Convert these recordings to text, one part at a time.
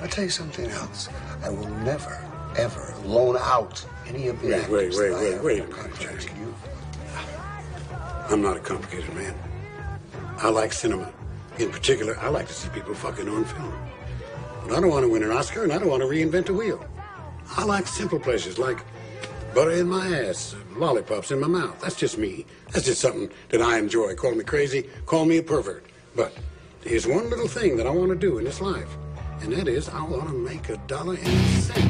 I'll tell you something else. I will never, ever loan out any of the Wait, actors wait, that I wait, have wait contract to you. I'm not a complicated man. I like cinema. In particular, I like to see people fucking on film. But I don't want to win an Oscar and I don't want to reinvent the wheel. I like simple pleasures like butter in my ass, lollipops in my mouth. That's just me. That's just something that I enjoy. Call me crazy, call me a pervert. But there's one little thing that I want to do in this life, and that is I want to make a dollar and a cent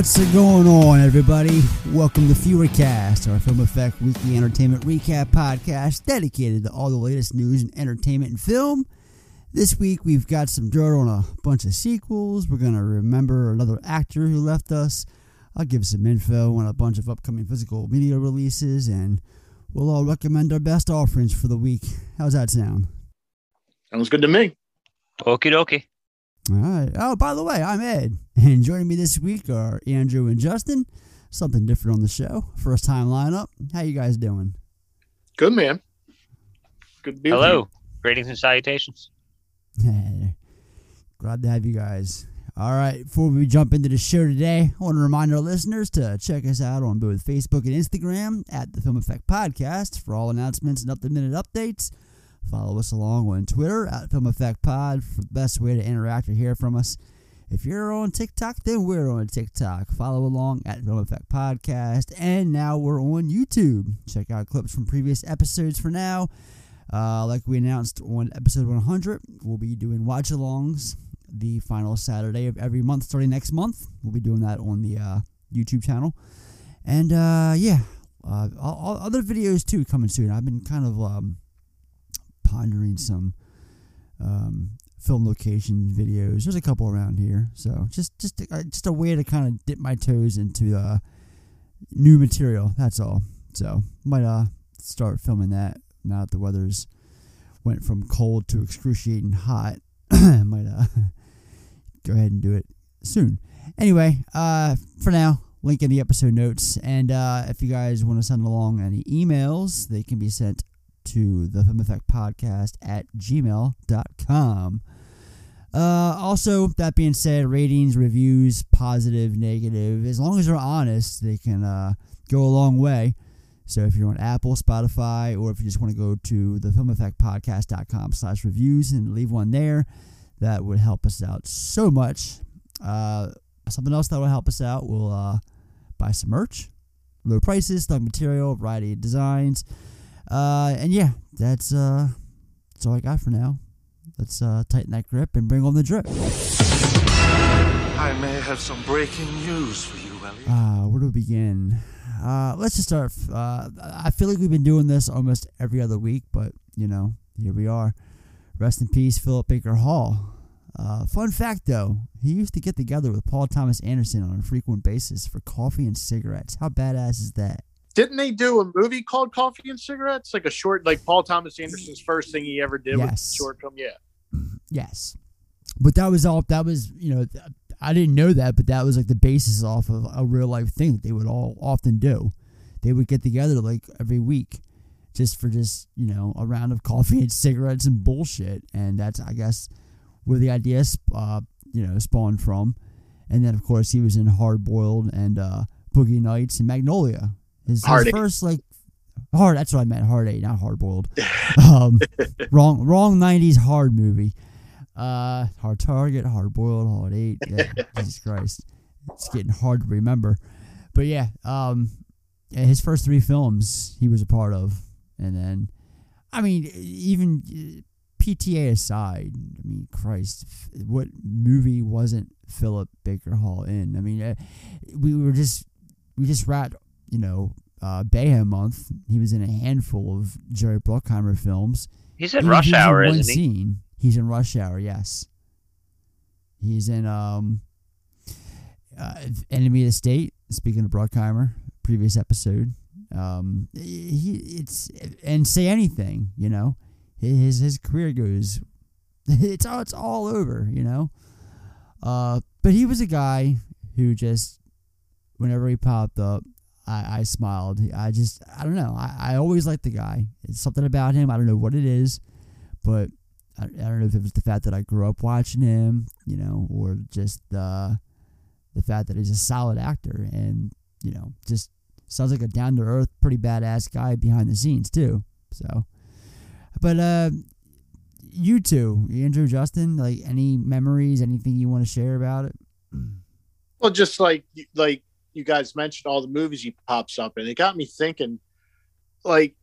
What's going on, everybody? Welcome to Fewercast, our Film Effect Weekly Entertainment Recap podcast dedicated to all the latest news and entertainment and film. This week, we've got some dirt on a bunch of sequels. We're going to remember another actor who left us. I'll give some info on a bunch of upcoming physical media releases, and we'll all recommend our best offerings for the week. How's that sound? Sounds good to me. Okie dokie. All right. Oh, by the way, I'm Ed, and joining me this week are Andrew and Justin. Something different on the show. First time lineup. How you guys doing? Good man. Good to be with Hello. Greetings and salutations. Glad to have you guys. All right, before we jump into the show today, I want to remind our listeners to check us out on both Facebook and Instagram at the Film Effect Podcast for all announcements and up to minute updates. Follow us along on Twitter at Film Effect Pod for the best way to interact or hear from us. If you're on TikTok, then we're on TikTok. Follow along at Film Effect Podcast. And now we're on YouTube. Check out clips from previous episodes for now. Uh, like we announced on episode 100, we'll be doing watch alongs the final Saturday of every month starting next month. We'll be doing that on the uh, YouTube channel. And uh, yeah, uh, all, all other videos too coming soon. I've been kind of um, pondering some um, film location videos. There's a couple around here, so just just uh, just a way to kind of dip my toes into uh, new material. That's all. So might uh start filming that now that the weather's went from cold to excruciating hot. might uh go ahead and do it soon. Anyway, uh, for now, link in the episode notes. And uh, if you guys want to send along any emails, they can be sent to the Film Effect Podcast at gmail.com. Uh, also, that being said, ratings, reviews, positive, negative, as long as they're honest, they can uh, go a long way. So if you're on Apple, Spotify, or if you just want to go to the filmeffectpodcast.com slash reviews and leave one there, that would help us out so much. Uh, something else that will help us out, we'll uh, buy some merch, low prices, stock material, variety of designs. Uh, and yeah, that's uh, that's all I got for now. Let's uh, tighten that grip and bring on the drip. I may have some breaking news for you, Elliot. Uh, where do we begin? Uh, let's just start. Uh, I feel like we've been doing this almost every other week, but you know, here we are. Rest in peace, Philip Baker Hall. Uh, fun fact though, he used to get together with Paul Thomas Anderson on a frequent basis for coffee and cigarettes. How badass is that? Didn't they do a movie called Coffee and Cigarettes? Like a short, like Paul Thomas Anderson's first thing he ever did was Yes. a short film. Yeah. Yes, but that was all. That was you know, I didn't know that, but that was like the basis off of a real life thing that they would all often do. They would get together like every week, just for just you know a round of coffee and cigarettes and bullshit, and that's I guess where the idea uh, you know spawned from. And then of course he was in Hard Boiled and uh, Boogie Nights and Magnolia. His, his first like hard. That's what I meant. Hard eight, not hard boiled. um, wrong, wrong '90s hard movie. Uh, hard target, hard boiled, hard eight. Yeah, Jesus Christ, it's getting hard to remember. But yeah, um, yeah, his first three films he was a part of, and then, I mean, even PTA aside, I mean, Christ, what movie wasn't Philip Baker Hall in? I mean, uh, we were just we just wrapped, you know, uh, Bayhem month. He was in a handful of Jerry Bruckheimer films. He's in if Rush he's Hour, in isn't he? Scene, he's in Rush Hour. Yes, he's in um, uh, Enemy of the State. Speaking of Bruckheimer, previous episode. Um, he it's and say anything, you know. His his career goes, it's all it's all over, you know. Uh, but he was a guy who just, whenever he popped up, I, I smiled. I just, I don't know. I, I always liked the guy. It's something about him. I don't know what it is, but I, I don't know if it was the fact that I grew up watching him, you know, or just uh, the fact that he's a solid actor and, you know, just sounds like a down to earth, pretty badass guy behind the scenes, too. So, but, uh, you two, Andrew, Justin, like any memories, anything you want to share about it? Well, just like like you guys mentioned, all the movies he pops up in, it got me thinking, like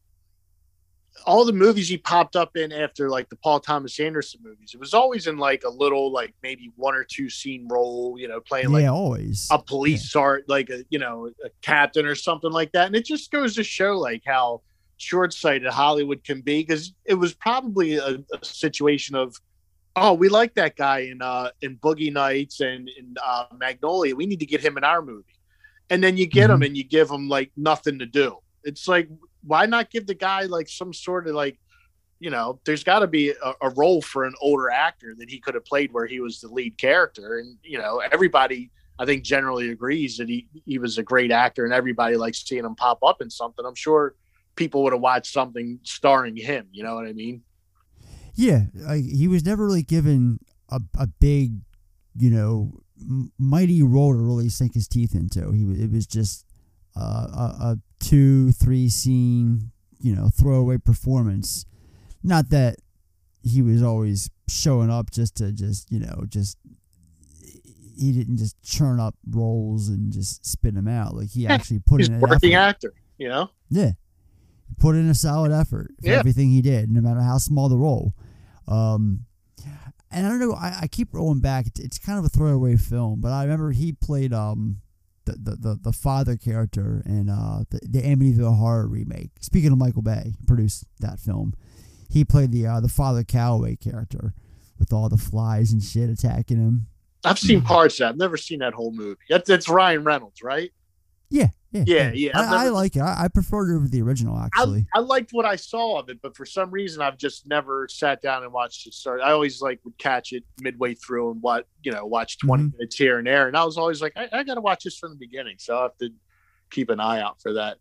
all the movies he popped up in after like the Paul Thomas Anderson movies. It was always in like a little, like maybe one or two scene role, you know, playing like yeah, always. a police sergeant, like a you know a captain or something like that. And it just goes to show like how short-sighted Hollywood can be because it was probably a, a situation of, oh, we like that guy in uh in Boogie Nights and in uh, Magnolia. We need to get him in our movie, and then you get him Mhm. and you give them like nothing to do. It's like why not give the guy like some sort of like you know, there's got to be a, a role for an older actor that he could have played where he was the lead character. And, you know, everybody, I think, generally agrees that he, he was a great actor and everybody likes seeing him pop up in something. I'm sure people would have watched something starring him. You know what I mean? Yeah, like he was never really given a, a big, you know, mighty role to really sink his teeth into. He it was just uh, a, a two three scene, you know, throwaway performance. Not that he was always showing up just to just you know just he didn't just churn up roles and just spit them out. Like he actually put He's in a an working effort. actor, you know? Yeah. Put in a solid effort for Yeah. everything he did, no matter how small the role. Um, and I don't know, I, I keep rolling back. It's, it's kind of a throwaway film, but I remember he played um the, the, the, the father character in uh, the, the Amityville Horror remake. Speaking of Michael Bay, produced that film. He played the uh, the Father Calloway character with all the flies and shit attacking him. I've seen parts of that. I've never seen that whole movie. That's Ryan Reynolds, right? Yeah, yeah, Yeah, yeah, I, I like it. I, I prefer it over the original, actually. I, I liked what I saw of it, but for some reason I've just never sat down and watched it start. I always like would catch it midway through and what you know, watch 20 Mhm. minutes here and there. And I was always like, I, I gotta watch this from the beginning. So I have to keep an eye out for that.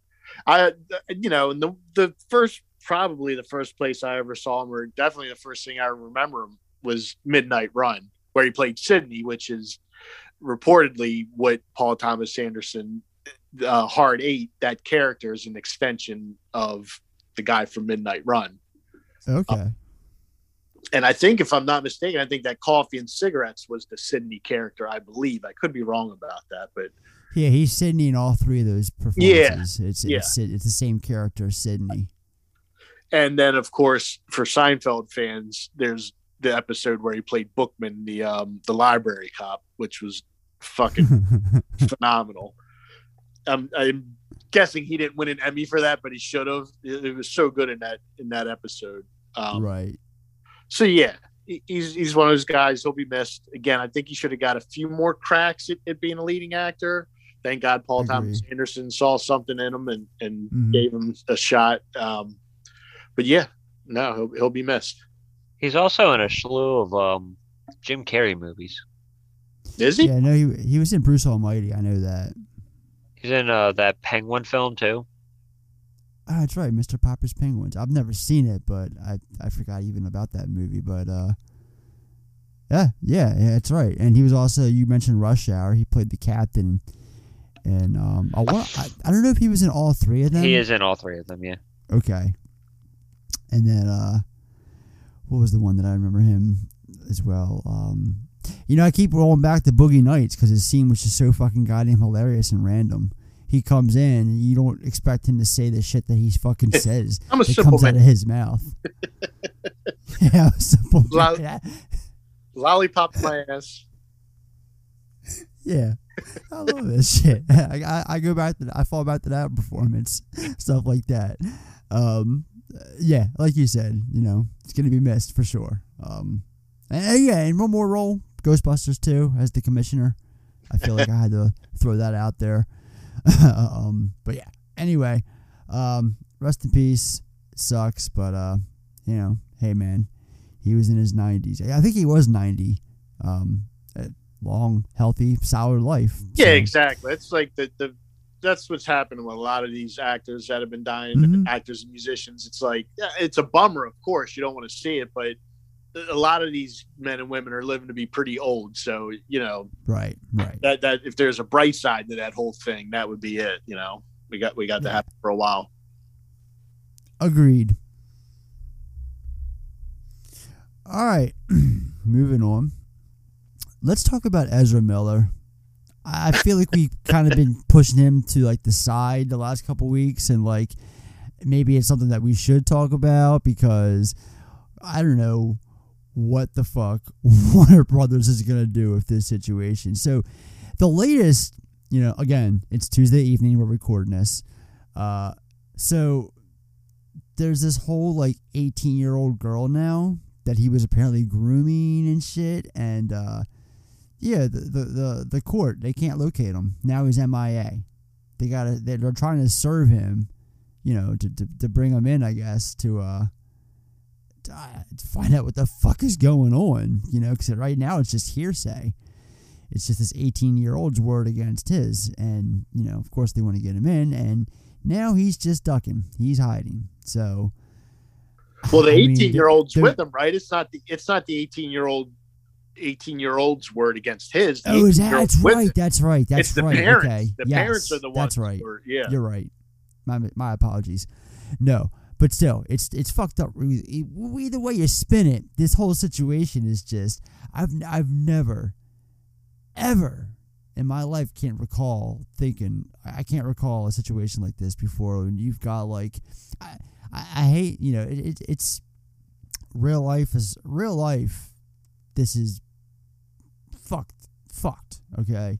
I you know, and the the first probably the first place I ever saw him, or definitely the first thing I remember him was Midnight Run, where he played Sydney, which is reportedly what Paul Thomas Anderson uh, Hard Eight, that character is an extension of the guy from Midnight Run. okay. And I think, if I'm not mistaken, I think that Coffee and Cigarettes was the Sydney character. I believe. I could be wrong about that, but Yeah, he's Sydney in all three of those performances. It's Yeah. it's it's the same character, Sydney. and then of course for Seinfeld fans, there's the episode where he played Bookman, the um the library cop, which was fucking phenomenal. Um, I'm guessing he didn't win an Emmy for that, but he should have. It, it was so good in that in that episode. Um, right. So yeah, he- he's he's one of those guys. He'll be missed. Again, I think he should have got a few more cracks at, at being a leading actor. Thank God Paul Thomas Anderson saw something in him and and Mhm. gave him a shot. Um, but yeah, no, he'll he'll be missed. He's also in a slew of um, Jim Carrey movies. Is he? Yeah, no, he he was in Bruce Almighty. I know that. He's in uh, that Penguin film too. Oh, that's right, Mr. Popper's Penguins. I've never seen it, but I I forgot even about that movie. But uh, yeah, yeah, yeah, that's right. And he was also you mentioned Rush Hour. He played the captain. And um, I, want, I I don't know if he was in all three of them. He is in all three of them. Yeah. Okay. And then uh what was the one that I remember him as well? Um you know, I keep rolling back to Boogie Nights because his scene was just so fucking goddamn hilarious and random. he comes in and you don't expect him to say the shit that he fucking says. I'm a that simple comes out man. of his mouth. yeah, I'm a simple Lo- man. Lollipop my ass. Yeah, I love this shit. I, I, I go back to I fall back to that performance, stuff like that. Um, yeah, like you said, you know, it's gonna be missed for sure. Um, and yeah, and one more role, Ghostbusters too, as the commissioner. I feel like I had to throw that out there. um, but yeah. Anyway, um, rest in peace. It sucks, but uh, you know, hey man, he was in his nineties. I think he was ninety. Um, a long, healthy, solid life. Yeah, So, exactly. It's like the the that's what's happening with a lot of these actors that have been dying, Mhm. actors and musicians. It's like yeah, it's a bummer, of course. You don't want to see it, but a lot of these men and women are living to be pretty old. So you know Right, right. that that if there's a bright side to that whole thing, that would be it. You know, we got we got to Yeah. have it for a while. Agreed. All right, moving on. Let's talk about Ezra Miller. I I feel like we've kind of been pushing him to like the side the last couple weeks, and like maybe it's something that we should talk about because I don't know what the fuck Warner Brothers is gonna do with this situation. So the latest, you know, again, it's Tuesday evening. We're recording this. Uh, so there's this whole like 18 year old girl now that he was apparently grooming and shit and uh yeah the the the, the court they can't locate him now he's mia they gotta they're trying to serve him you know to, to, to bring him in i guess to uh to, uh, find out what the fuck is going on you know because right now it's just hearsay it's just this 18 year old's word against his and you know of course they want to get him in and now he's just ducking he's hiding so Well, the 18 year old's with him, right? It's not the it's not the 18 year old 18 year old's word against his. Oh, is that, that's right. That's right. That's it's the right. parents. Okay. The yes, parents are the ones. That's right. Are, yeah. You're right. My my apologies. No, but still, it's it's fucked up. Either way you spin it, this whole situation is just I've I've never, ever in my life can't recall thinking I can't recall a situation like this before. And you've got like I I, I hate you know it, it, it's real life is real life. This is fucked fucked. Okay,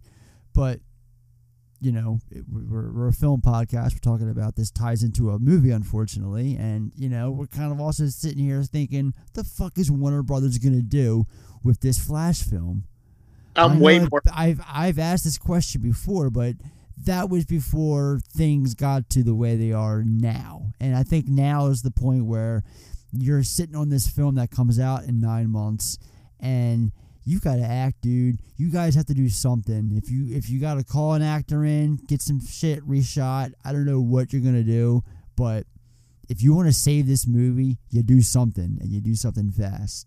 but you know, it, we're, we're a film podcast. We're talking about this ties into a movie, unfortunately, and you know, we're kind of also sitting here thinking, the fuck is Warner Brothers gonna do with this Flash film? I'm way more. I've I've asked this question before, but that was before things got to the way they are now, and I think now is the point where you're sitting on this film that comes out in nine months, and you got to act, dude. You guys have to do something. If you if you got to call an actor in, get some shit reshot. I don't know what you're gonna do, but if you want to save this movie, you do something, and you do something fast.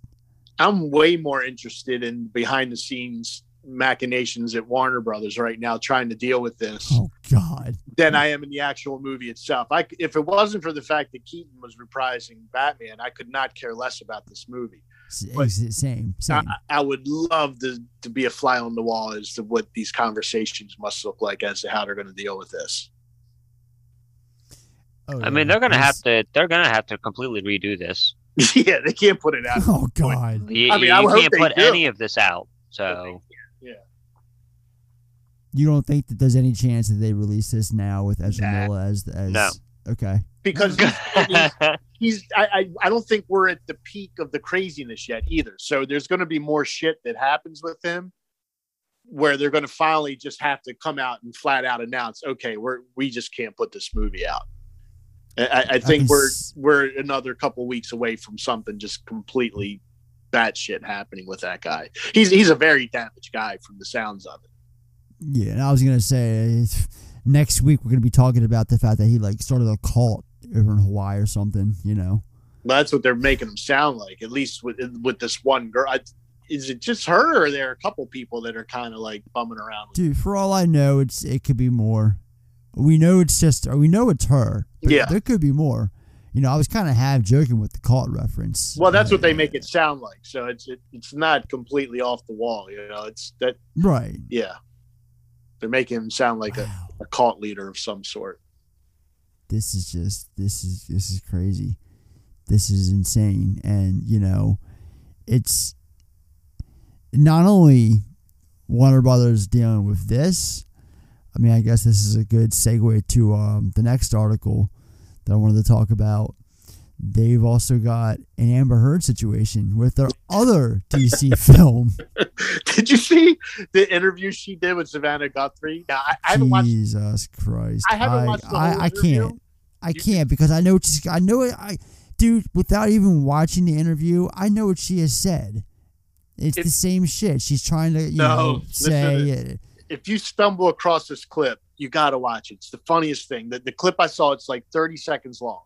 I'm way more interested in behind the scenes machinations at Warner Brothers right now, trying to deal with this Oh God. than I am in the actual movie itself. I, if it wasn't for the fact that Keaton was reprising Batman, I could not care less about this movie. S- But- ex- same, I. I would love to, to be a fly on the wall as to what these conversations must look like as to how they're going to deal with this. Oh, I mean, they're gonna have to. They're gonna have to completely redo this. yeah, they can't put it out. Oh God. You, I mean, you I would can't they put do. any of this out. So Yeah. You don't think that there's any chance that they release this now with Ezra Nah. Miller as as No. okay. Because he's, I, I, I don't think we're at the peak of the craziness yet either. So there's going to be more shit that happens with him where they're going to finally just have to come out and flat out announce, okay, we're we just can't put this movie out. I, I- think we're we're another couple weeks away from something just completely batshit happening with that guy. He's he's a very damaged guy from the sounds of it. Yeah, and I was gonna say next week we're gonna be talking about the fact that he like started a cult over in Hawaii or something. You know. That's what they're making them sound like. At least with with this one girl. I, is it just her, or are there a couple people that are kind of like bumming around? Dude, for all I know, it's it could be more. We know it's just, we know it's her. But Yeah. there could be more. You know, I was kind of half joking with the cult reference. well, that's what they Uh, make it sound like. So it's it, it's not completely off the wall. You know, it's that. Right. Yeah, They're making him sound like a, a cult leader of some sort. This is just this is this is crazy. This is insane. And you know it's not only warner brothers dealing with this i mean i guess this is a good segue to um, the next article that i wanted to talk about they've also got an amber heard situation with their other dc film Did you see the interview she did with Savannah Guthrie? Now, I, I haven't watched. jesus christ I haven't watched the I, whole I can't I can't because I know what she's. I know it. I, dude, without even watching the interview, I know what she has said. It's It- the same shit. She's trying to, you No, know, say. If you stumble across this clip, you got to watch it. It's the funniest thing. The, the clip I saw, it's like 30 seconds long.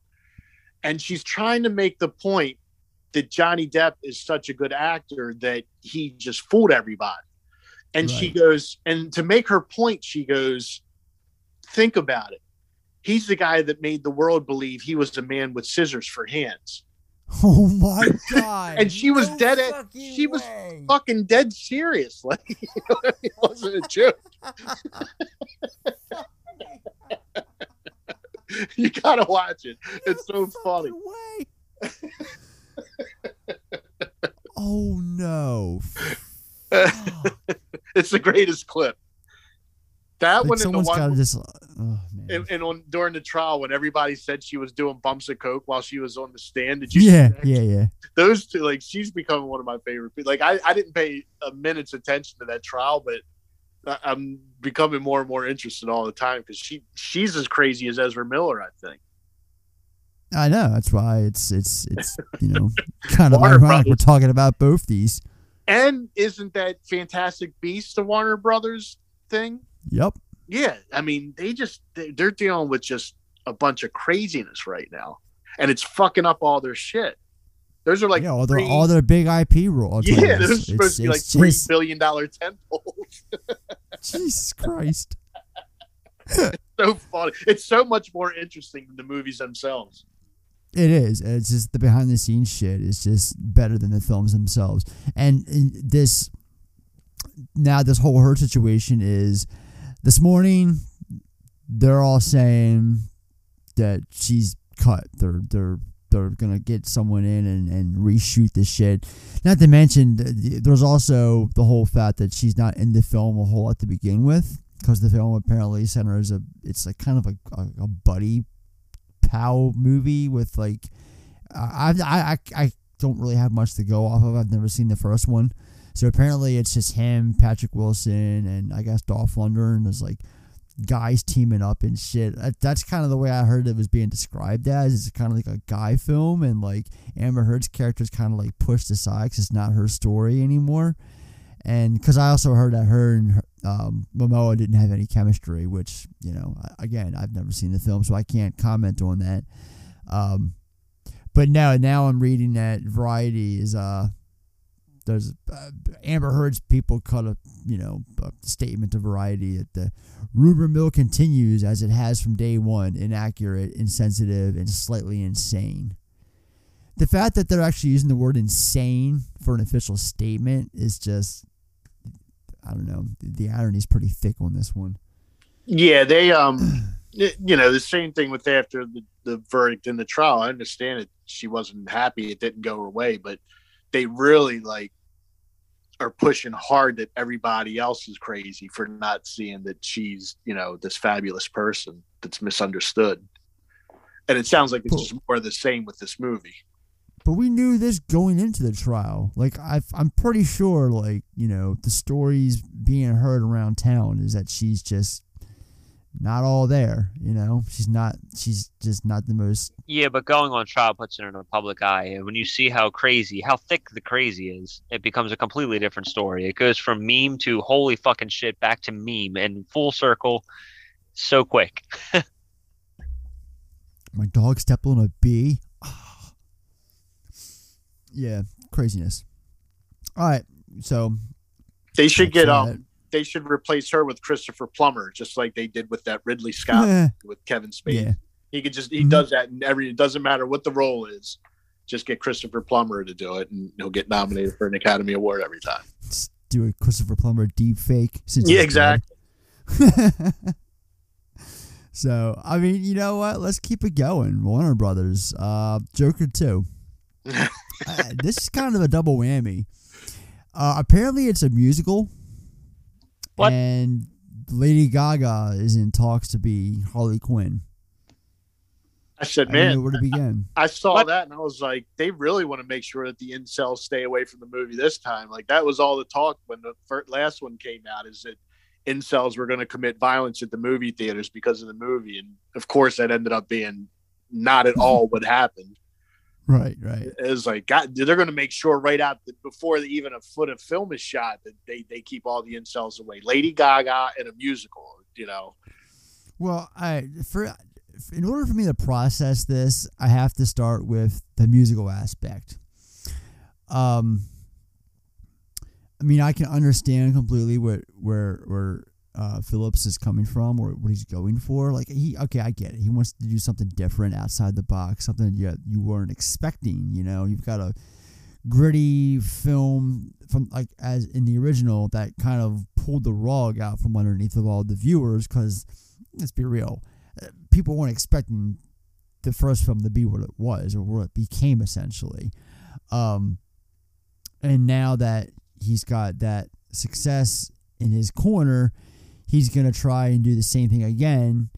And she's trying to make the point that Johnny Depp is such a good actor that he just fooled everybody. And she goes, and to make her point, she goes, think about it. He's the guy that made the world believe he was a man with scissors for hands. Oh my god! And she was No dead at- she was. Fucking dead serious. Like, you know, it wasn't a joke. you gotta watch it. It's so funny. oh no! it's the greatest clip. That Like one and the someone's got to one just. Oh man. and, and on during the trial when everybody said she was doing bumps of coke while she was on the stand. Did you? yeah, see that? yeah, yeah. Those two, like, she's becoming one of my favorite. people. Like, I, I didn't pay a minute's attention to that trial, but I'm becoming more and more interested all the time because she she's as crazy as Ezra Miller. I think. I know. That's why it's it's it's you know kind of Warner ironic we're talking about both these. And isn't that Fantastic Beast the Warner Brothers thing? Yep. Yeah, I mean, they just they're dealing with just a bunch of craziness right now, and it's fucking up all their shit. Those are like yeah, all their all their big IP roles. yeah, those are supposed to be like three billion dollar tentpoles. Jesus Christ. it's so funny. It's so much more interesting than the movies themselves. It is. It's just the behind the scenes shit is just better than the films themselves. And, and this now this whole her situation is this morning they're all saying that she's cut. They're they're they're gonna get someone in and, and reshoot this shit. Not to mention there's also the whole fact that she's not in the film a whole lot to begin with because the film apparently centers a it's like kind of a, a, a buddy pal movie with like I I I I don't really have much to go off of. I've never seen the first one, so apparently it's just him, Patrick Wilson, and I guess Dolph Lundgren is like guys teaming up and shit. That's kind of the way I heard it was being described as. It's kind of like a guy film, and like Amber Heard's character is kind of like pushed aside because it's not her story anymore. And because I also heard that her and um, Momoa didn't have any chemistry, which you know, again, I've never seen the film, so I can't comment on that. Um, but now, now I'm reading that Variety is uh, there's uh, Amber Heard's people cut a you know a statement to Variety that the rumor mill continues as it has from day one, inaccurate, insensitive, and slightly insane. The fact that they're actually using the word insane for an official statement is just I don't know. The irony is pretty thick on this one. Yeah, they um, you know, the same thing with after the, the verdict in the trial. I understand it. She wasn't happy; it didn't go her way, but they really like are pushing hard that everybody else is crazy for not seeing that she's you know this fabulous person that's misunderstood. And it sounds like it's just more the same with this movie. But we knew this going into the trial. Like I, I'm pretty sure, like you know, the stories being heard around town is that she's just not all there. You know, she's not. She's just not the most. Yeah, but going on trial puts her in a public eye. And when you see how crazy, how thick the crazy is, it becomes a completely different story. It goes from meme to holy fucking shit back to meme and full circle so quick. My dog stepped on a bee. yeah, craziness. All right, so They should get That's um, they should replace her with Christopher Plummer, just like they did with that Ridley Scott Eh, with Kevin Spacey. yeah, He could just he Mhm. does that in every. It doesn't matter what the role is. Just get Christopher Plummer to do it, and he'll get nominated for an Academy Award every time. let's do a Christopher Plummer deep fake. Yeah, exactly. so I mean, you know what? Let's keep it going. Warner Brothers, uh, Joker two. uh, this is kind of a double whammy. Uh, apparently, it's a musical. What? And Lady Gaga is in talks to be Harley Quinn. I said, man, I don't know man, where to begin. I saw What? that and I was like, they really want to make sure that the incels stay away from the movie this time. Like that was all the talk when the first, last one came out is that incels were going to commit violence at the movie theaters because of the movie, and of course that ended up being not at all what happened. Right, right. It's like, God, they're going to make sure right out before the, even a foot of film is shot that they they keep all the incels away. Lady Gaga and a musical, you know. Well, I for in order for me to process this, I have to start with the musical aspect. Um, I mean, I can understand completely what where where uh, Phillips is coming from or what he's going for. Like he, okay, I get it. He wants to do something different outside the box, something you you weren't expecting. You know, you've got a gritty film from like as in the original that kind of pulled the rug out from underneath of all the viewers because let's be real, uh, people weren't expecting the first film to be what it was or what it became essentially. Um, and now that he's got that success in his corner, he's gonna try and do the same thing again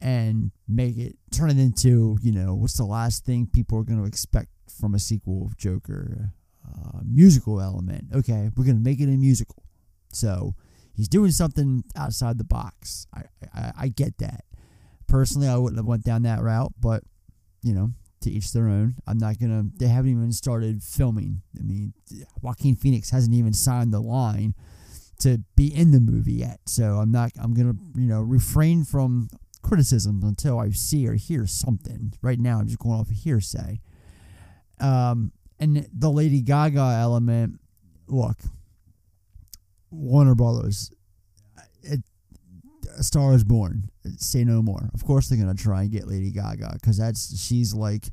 and make it turn it into you know what's the last thing people are going to expect from a sequel of Joker? Uh, musical element. Okay, we're gonna make it a musical. So he's doing something outside the box. I, I I get that. Personally, I wouldn't have went down that route, but you know, to each their own. I'm not gonna. They haven't even started filming. I mean, Joaquin Phoenix hasn't even signed the line to be in the movie yet. So I'm not. I'm gonna you know refrain from criticism until I see or hear something. Right now, I'm just going off of hearsay. Um, and the Lady Gaga element. Look, Warner Brothers. It, a Star is Born. Say no more. Of course, they're gonna try and get Lady Gaga because that's she's like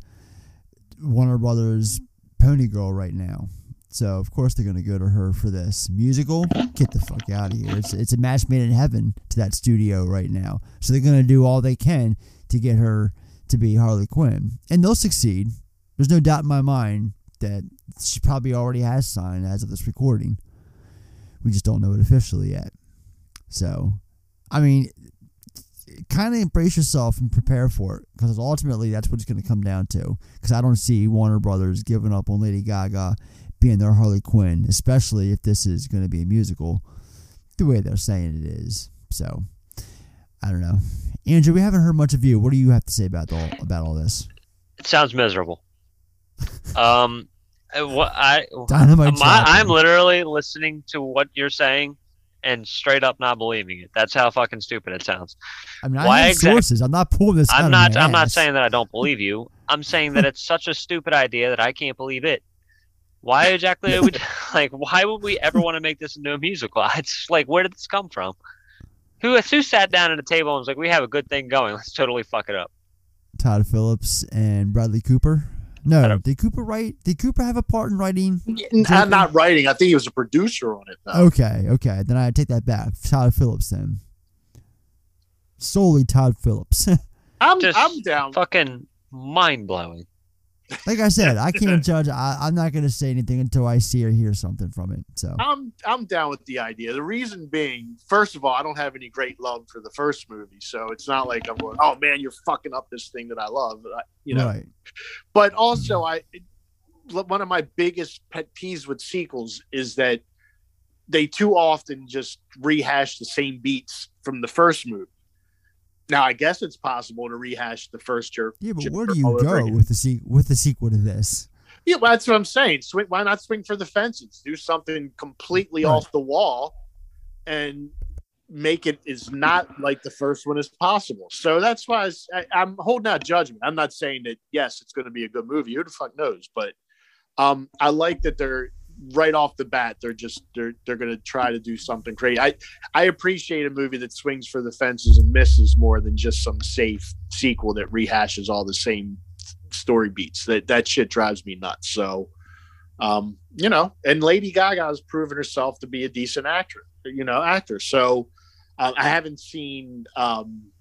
Warner Brothers pony girl right now. So of course they're gonna go to her for this musical. Get the fuck out of here! It's it's a match made in heaven to that studio right now. So they're gonna do all they can to get her to be Harley Quinn, and they'll succeed. There's no doubt in my mind that she probably already has signed as of this recording. We just don't know it officially yet. So, I mean, kind of embrace yourself and prepare for it because ultimately that's what it's going to come down to. Because I don't see Warner Brothers giving up on Lady Gaga being their Harley Quinn, especially if this is going to be a musical, the way they're saying it is. So, I don't know. Andrew, we haven't heard much of you. What do you have to say about all about all this? It sounds miserable. Um, uh, what I Dynamite my, I'm literally listening to what you're saying and straight up not believing it. That's how fucking stupid it sounds. I mean, I why have exact- sources. I'm not pulling this. I'm not. I'm not saying that I don't believe you. I'm saying that it's such a stupid idea that I can't believe it. Why exactly would like? Why would we ever want to make this into a musical? It's like, where did this come from? Who who sat down at a table and was like, "We have a good thing going. Let's totally fuck it up." Todd Phillips and Bradley Cooper. No, did Cooper write? Did Cooper have a part in writing? Not, uh, not writing. I think he was a producer on it. Though. Okay, okay. Then I take that back. Todd Phillips then. Solely Todd Phillips. I'm Just I'm down. Fucking mind blowing. Like I said, I can't judge. I, I'm not going to say anything until I see or hear something from it. So I'm I'm down with the idea. The reason being, first of all, I don't have any great love for the first movie, so it's not like I'm going, "Oh man, you're fucking up this thing that I love," I- you know. right, But also, mm-hmm. I one of my biggest pet peeves with sequels is that they too often just rehash the same beats from the first movie. Now, I guess it's possible to rehash the first jerk. yeah. But where do you go with the se- with the sequel to this? Yeah, well, that's what I'm saying. Swing, why not swing for the fences? Do something completely Right. off the wall, and make it as not like the first one as possible. So that's why I, am holding out judgment. I'm not saying that yes, it's going to be a good movie. Who the fuck knows? But um, I like that they're right off the bat. They're just they're they're going to try to do something crazy. I I appreciate a movie that swings for the fences and misses more than just some safe sequel that rehashes all the same story beats. That that shit drives me nuts. So, um, you know, and Lady Gaga has proven herself to be a decent actor. You know, actor. So, Uh, I haven't seen um,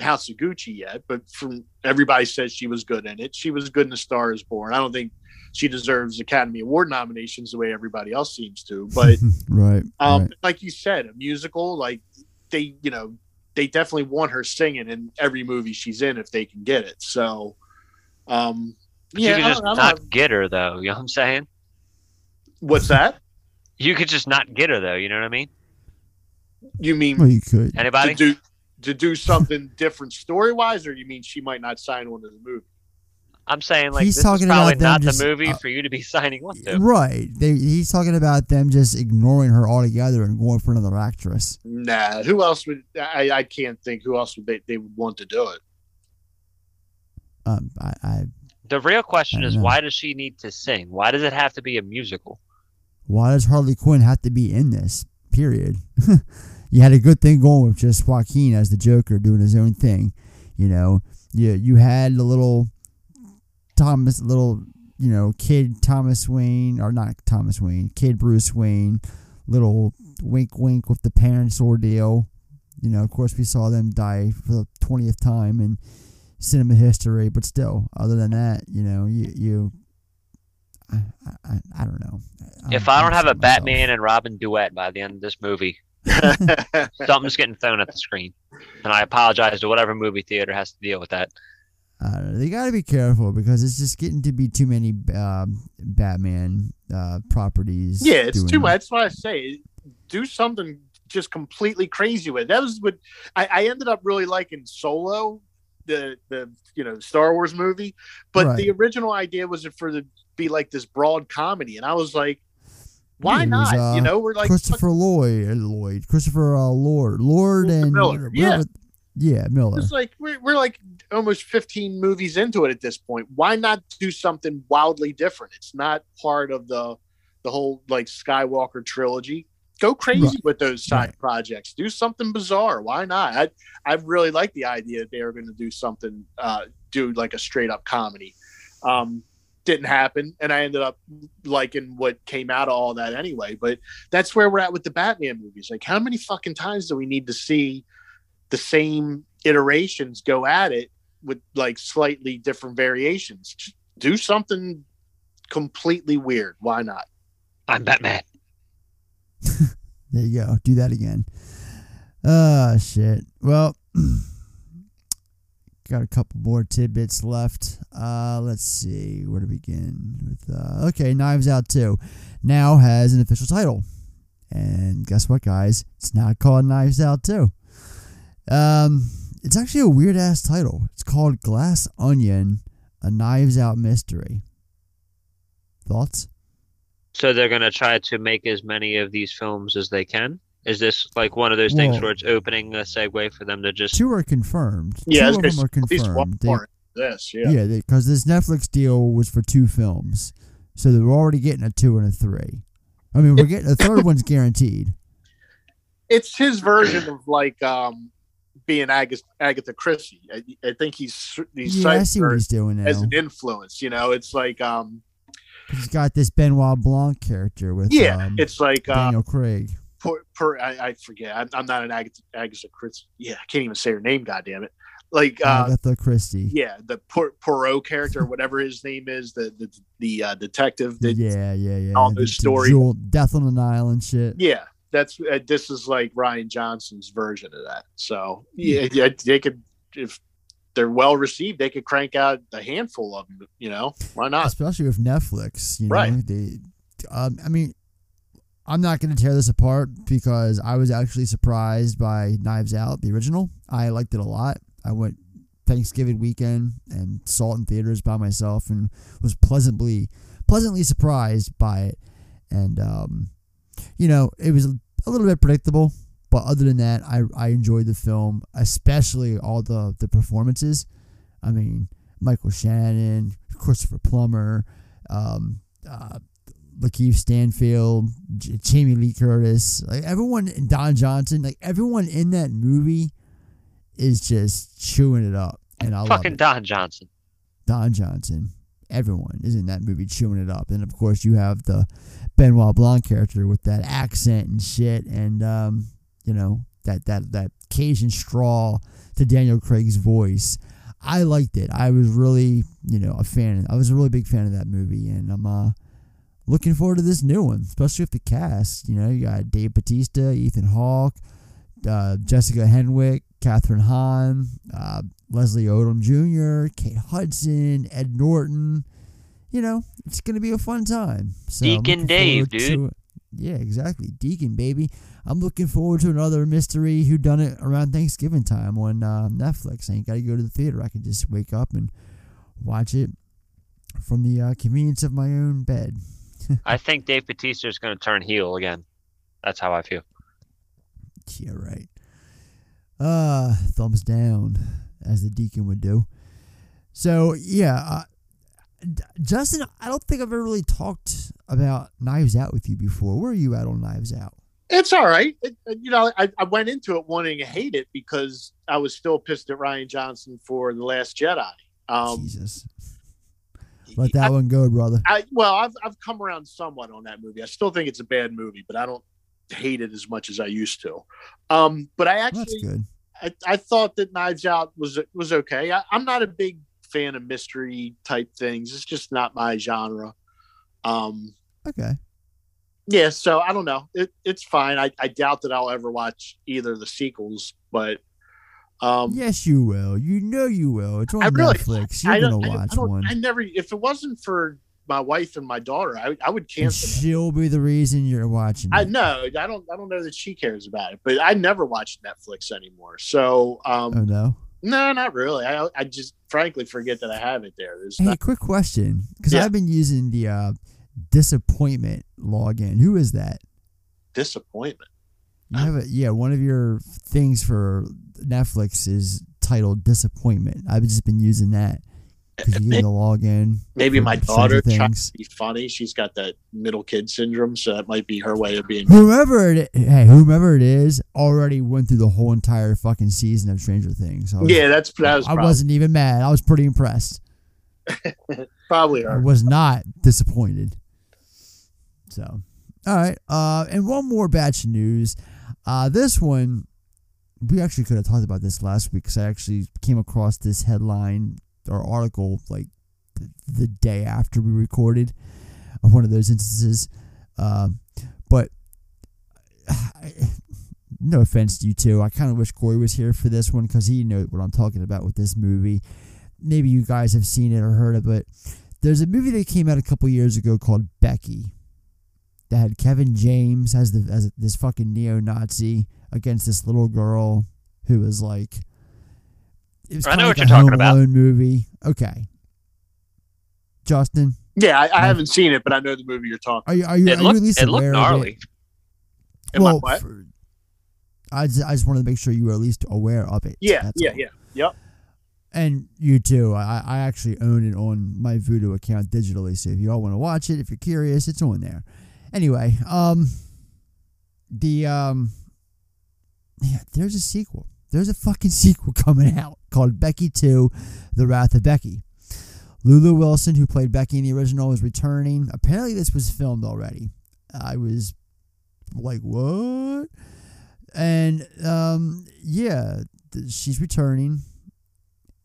House of Gucci yet, but from everybody says she was good in it. She was good in The Star Is Born. I don't think she deserves Academy Award nominations the way everybody else seems to, but right. um, right. like you said, a musical, like they, you know, they definitely want her singing in every movie she's in if they can get it. So, um, But yeah, you I could just don't- I not get her though. You know what I'm saying? what's that? You could just not get her though. You know what I mean? You mean Well, you could. to Anybody? do to do something different story wise, or you mean she might not sign one of the movie? I'm saying like He's this talking is probably about them not just, the movie uh, for you to be signing one to. Right. They, he's talking about them just ignoring her altogether and going for another actress. Nah, who else would? I, I can't think who else would they, they would want to do it. Um, I, I The real question I is know. why does she need to sing? Why does it have to be a musical? why does Harley Quinn have to be in this? Period. you had a good thing going with just Joaquin as the Joker doing his own thing. You know, you you had the little Thomas, little you know kid Thomas Wayne or not Thomas Wayne, kid Bruce Wayne, little wink wink with the parents ordeal. You know, of course, we saw them die for the twentieth time in cinema history, but still, other than that, you know, you you. I, I, I- I don't know. if I'm- I don't have a myself. Batman and Robin duet by the end of this movie, something's getting thrown at the screen. And I apologize to whatever movie theater has to deal with that. I. They got to be careful because it's just getting to be too many um, Batman uh, properties. Yeah, it's too much. That's what I say. Do something just completely crazy with. That was what I, I ended up really liking Solo, the the you know Star Wars movie. But Right. the original idea was for the be like this broad comedy, and I was like, why was, not? uh, you know, we're like Christopher Lloyd, uh, Lloyd, Christopher uh, Lord, Lord, Christopher and Miller, whatever- yeah, Miller. It's like we're, we're like almost 15 movies into it at this point. Why not do something wildly different? It's not part of the the whole like Skywalker trilogy. Go crazy Right. with those side Right. projects. Do something bizarre. Why not? I I really like the idea that they were going to do something, uh, do like a straight up comedy. Um, didn't happen, and I ended up liking what came out of all that anyway. But that's where we're at with the Batman movies. Like, how many fucking times do we need to see the same iterations go at it with like slightly different variations? Just do something completely weird. Why not? I'm Batman. There you go. Do that again. Ah, shit. Well, got a couple more tidbits left. Uh, let's see where to begin with. Uh, okay, Knives Out 2 now has an official title. And guess what, guys? It's not called Knives Out 2. Um, it's actually a weird ass title. It's called Glass Onion, a Knives Out mystery. Thoughts? So they're gonna try to make as many of these films as they can. Is this like one of those things Well- where it's opening a segue for them to just? Two are confirmed. Yeah, Two of them are at least one confirmed. They- more. This, yeah. Yeah, because this Netflix deal was for two films, so they're already getting a two and a three. I mean, we're getting a third one's guaranteed. It's his version of like um being Agatha, Agatha Christie. I, I think he's he's Yeah, I see what he's doing now. as an influence. You know, it's like um He's got this Benoit Blanc character with yeah, um, it's like uh, Daniel Craig. per, per I, I forget. I'm, I'm not an Agatha, Agatha Christie. Yeah, I can't even say her name. God damn it! Like uh, Agatha Christie. yeah, the Por- Poirot character, whatever his name is, the the, the uh, detective. That, yeah, yeah, yeah. all The- those the stories. Death on an Island and shit. yeah. That's uh, this is like Rian Johnson's version of that. So yeah, yeah, they could if they're well received, they could crank out a handful of them. You know, why not? especially with Netflix. You know, Right. they. Um, I mean, I'm not going to tear this apart because I was actually surprised by Knives Out, the original. I liked it a lot. I went Thanksgiving weekend and saw it in theaters by myself and was pleasantly pleasantly surprised by it. And um, you know, it was a little bit predictable, but other than that, I I enjoyed the film, especially all the the performances. I mean, Michael Shannon, Christopher Plummer, um, uh, Lakeith Stanfield, J- Jamie Lee Curtis, like everyone, and Don Johnson, like everyone in that movie is just chewing it up, and I love Fucking it. Don Johnson. Don Johnson, everyone is in that movie chewing it up, and of course you have the Benoit Blanc character with that accent and shit, and um, you know that that that Cajun straw to Daniel Craig's voice. I liked it. I was really, you know, a fan. I was a really big fan of that movie, and I'm uh, looking forward to this new one, especially with the cast. You know, you got Dave Bautista, Ethan Hawke, uh, Jessica Henwick, Kathryn Hahn, uh, Leslie Odom Jr., Kate Hudson, Ed Norton. You know, it's gonna be a fun time. So Deacon Dave, dude. Yeah, exactly, Deacon baby. I'm looking forward to another mystery who done it around Thanksgiving time on uh, Netflix. I ain't got to go to the theater. I can just wake up and watch it from the uh, convenience of my own bed. I think Dave Bautista is going to turn heel again. That's how I feel. Yeah, right. Uh, thumbs down, as the deacon would do. So yeah, uh, Justin, I don't think I've ever really talked about Knives Out with you before. Where are you at on Knives Out? It's all right. It, it- you know, I, I went into it wanting to hate it because I was still pissed at Rian Johnson for The Last Jedi. Um, Jesus, let that I, one go, brother. I, well, I've, I've come around somewhat on that movie. I still think it's a bad movie, but I don't hate it as much as I used to. Um, but I actually, good. I, I thought that Knives Out was was okay. I, I'm not a big fan of mystery type things. It's just not my genre. Um, Okay. yeah, so I don't know. It, it's fine. I, I doubt that I'll ever watch either of the sequels, but um, Yes, you will. You know you will. It's on I really- Netflix. You're I gonna watch I one. I never. If it wasn't for my wife and my daughter, I, I would and cancel. it. she'll be the reason you're watching. I it. know. I don't. I don't know that she cares about it, but I never watch Netflix anymore. So, um, Oh no. no, not really. I, I just frankly forget that I have it there. There's Hey, not, quick question, because Yeah. I've been using the uh, disappointment login. Who is that? disappointment. You have a yeah. One of your things for Netflix is titled disappointment. I've just been using that you get the login. Maybe my daughter tries to be funny. She's got that middle kid syndrome, so that might be her way of being. Whoever it, hey, whomever it is, already went through the whole entire fucking season of Stranger Things. I was- Yeah, that's that was I probably, wasn't even mad. I was pretty impressed. probably I was not disappointed. So, all right. Uh, and one more batch of news. Uh, this one, we actually could have talked about this last week because I actually came across this headline or article like th- the day after we recorded of one of those instances. Um, but no offense to you two. I kind of wish Corey was here for this one because he knows what I'm talking about with this movie. Maybe you guys have seen it or heard of it. There's a movie that came out a couple years ago called Becky that had Kevin James as the as this fucking neo-Nazi against this little girl who was like it was I kinda know like what a you're talking Home about. Alone movie. Okay. Justin, Yeah, I, I No. haven't seen it, but I know the movie you're talking. are you are you, It are you looked at least it looked aware gnarly. of it? Am I for- I just, I just wanted to make sure you were at least aware of it. Yeah, That's yeah, all. yeah, yep. And you too. I, I actually own it on my Vudu account digitally. So if you all want to watch it, if you're curious, it's on there. Anyway, um, the um, yeah, there's a sequel. There's a fucking sequel coming out called Becky Two: The Wrath of Becky. Lulu Wilson, who played Becky in the original, is returning. Apparently, this was filmed already. I was like, what? And um, yeah, th- she's returning.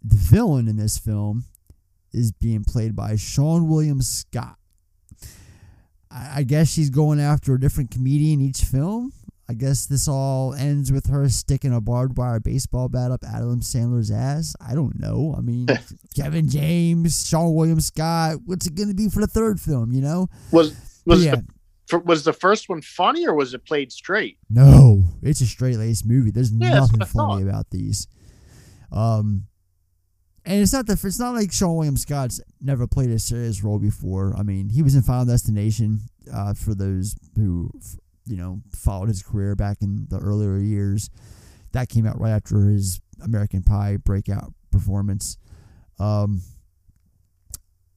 The villain in this film is being played by Seann William Scott. I, I guess she's going after a different comedian each film. I guess this all ends with her sticking a barbed wire baseball bat up Adam Sandler's ass. I don't know. I mean, Kevin James, Seann William Scott. What's it going to be for the third film? You know? Was was yeah. the for, was the first one funny or was it played straight? No, it's a straight laced movie. There's Yeah, nothing funny about these. Um, and it's not the it's not like Seann William Scott's never played a serious role before. I mean, he was in Final Destination. Uh, for those who you know followed his career back in the earlier years, that came out right after his American Pie breakout performance. Um,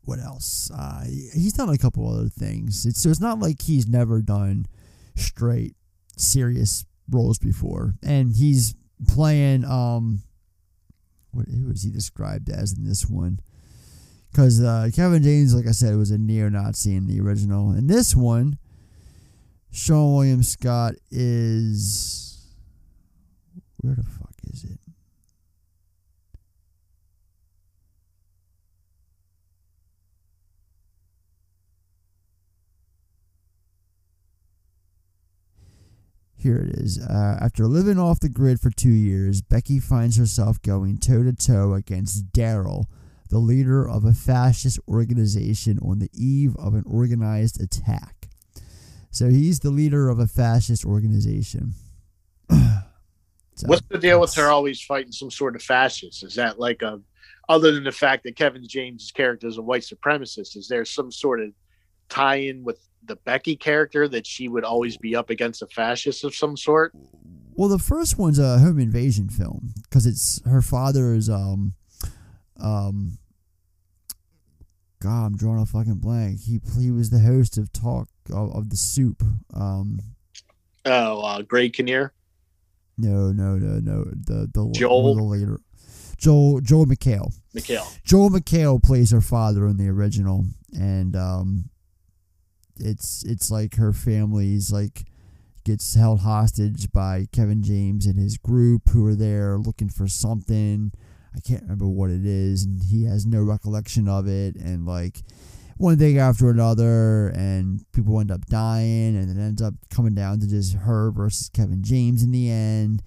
what else? Uh, he's done a couple other things. It's so it's not like he's never done straight serious roles before, and he's playing um, what was he described as in this one? Because uh, Kevin James, like I said, was a neo-Nazi in the original, and this one, Seann William Scott is where the fuck is it? Here it is. Uh, after living off the grid for two years, Becky finds herself going toe to toe against Daryl, the leader of a fascist organization on the eve of an organized attack. So he's the leader of a fascist organization. So What's the deal with her always fighting some sort of fascist? Is that like a, other than the fact that Kevin James' character is a white supremacist, is there some sort of tie in with the Becky character that she would always be up against a fascist of some sort? Well, the first one's a home invasion film because it's her father's um um. God, I'm drawing a fucking blank. He he was the host of Talk of, of the Soup. Um, Oh, uh, Greg Kinnear. no, no, no, no. The the Joel? the later. Joel Joel McHale. Mikhail. Joel McHale plays her father in the original, and um, it's it's like her family's like gets held hostage by Kevin James and his group who are there looking for something. I can't remember what it is, and he has no recollection of it, and like one thing after another, and people end up dying, and it ends up coming down to just her versus Kevin James in the end.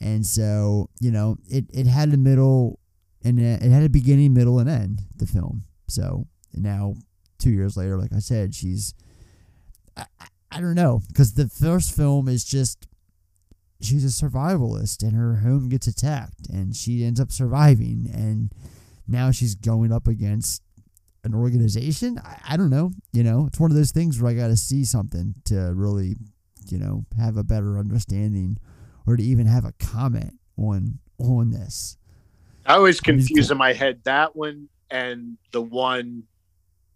And so, you know, it, it had a middle and it had a beginning, middle, and end. The film. So now, two years later, like I said, she's I- I don't know because the first film is just she's a survivalist and her home gets attacked and she ends up surviving and now she's going up against an organization. I, I don't know. You know, it's one of those things where I got to see something to really, you know, have a better understanding or to even have a comment on on this. I always confuse in my head that one and the one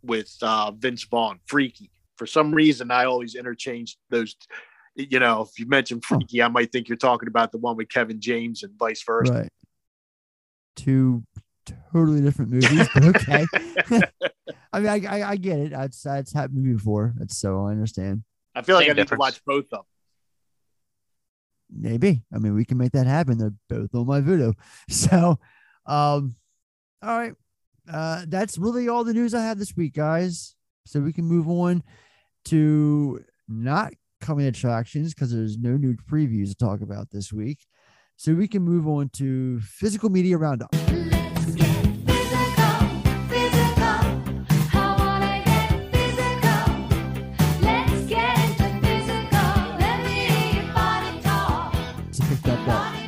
with uh, Vince Vaughn, Freaky. For some reason, I always interchange those. You know, if you mention Freaky, I might think you're talking about the one with Kevin James and vice versa. Right. Two totally different movies, but okay. I mean, I, I, I get it. That's that's happened to me before. That's so I understand. I feel like Same I need difference. to watch both of them. Maybe. I mean, we can make that happen. They're both on my Vudu. So, um, all right. Uh, that's really all the news I have this week, guys. So we can move on to not coming attractions because there's no new previews to talk about this week. So we can move on to physical media roundup.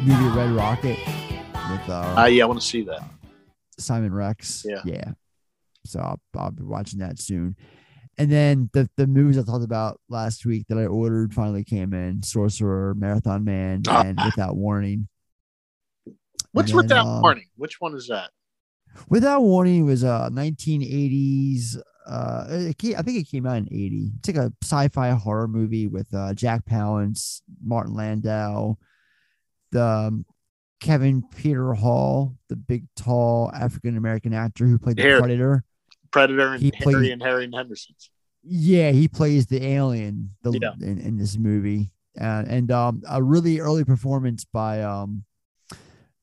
Movie Red Rocket with uh, Uh, yeah, I want to see that. Simon Rex. Yeah. Yeah. So I'll, I'll be watching that soon. And then the the movies I talked about last week that I ordered finally came in: Sorcerer, Marathon Man, Ah. and Without Warning. What's then, without um, warning? Which one is that? Without Warning was a 1980s. Uh, it came, I think it came out in 80. It's like a sci-fi horror movie with uh, Jack Palance, Martin Landau, um, Kevin Peter Hall, the big, tall African American actor who played the Harry. Predator. Predator and he Harry played- and Harry and Henderson's. Yeah, he plays the alien the, Yeah. in, in this movie. Uh, and um, a really early performance by um,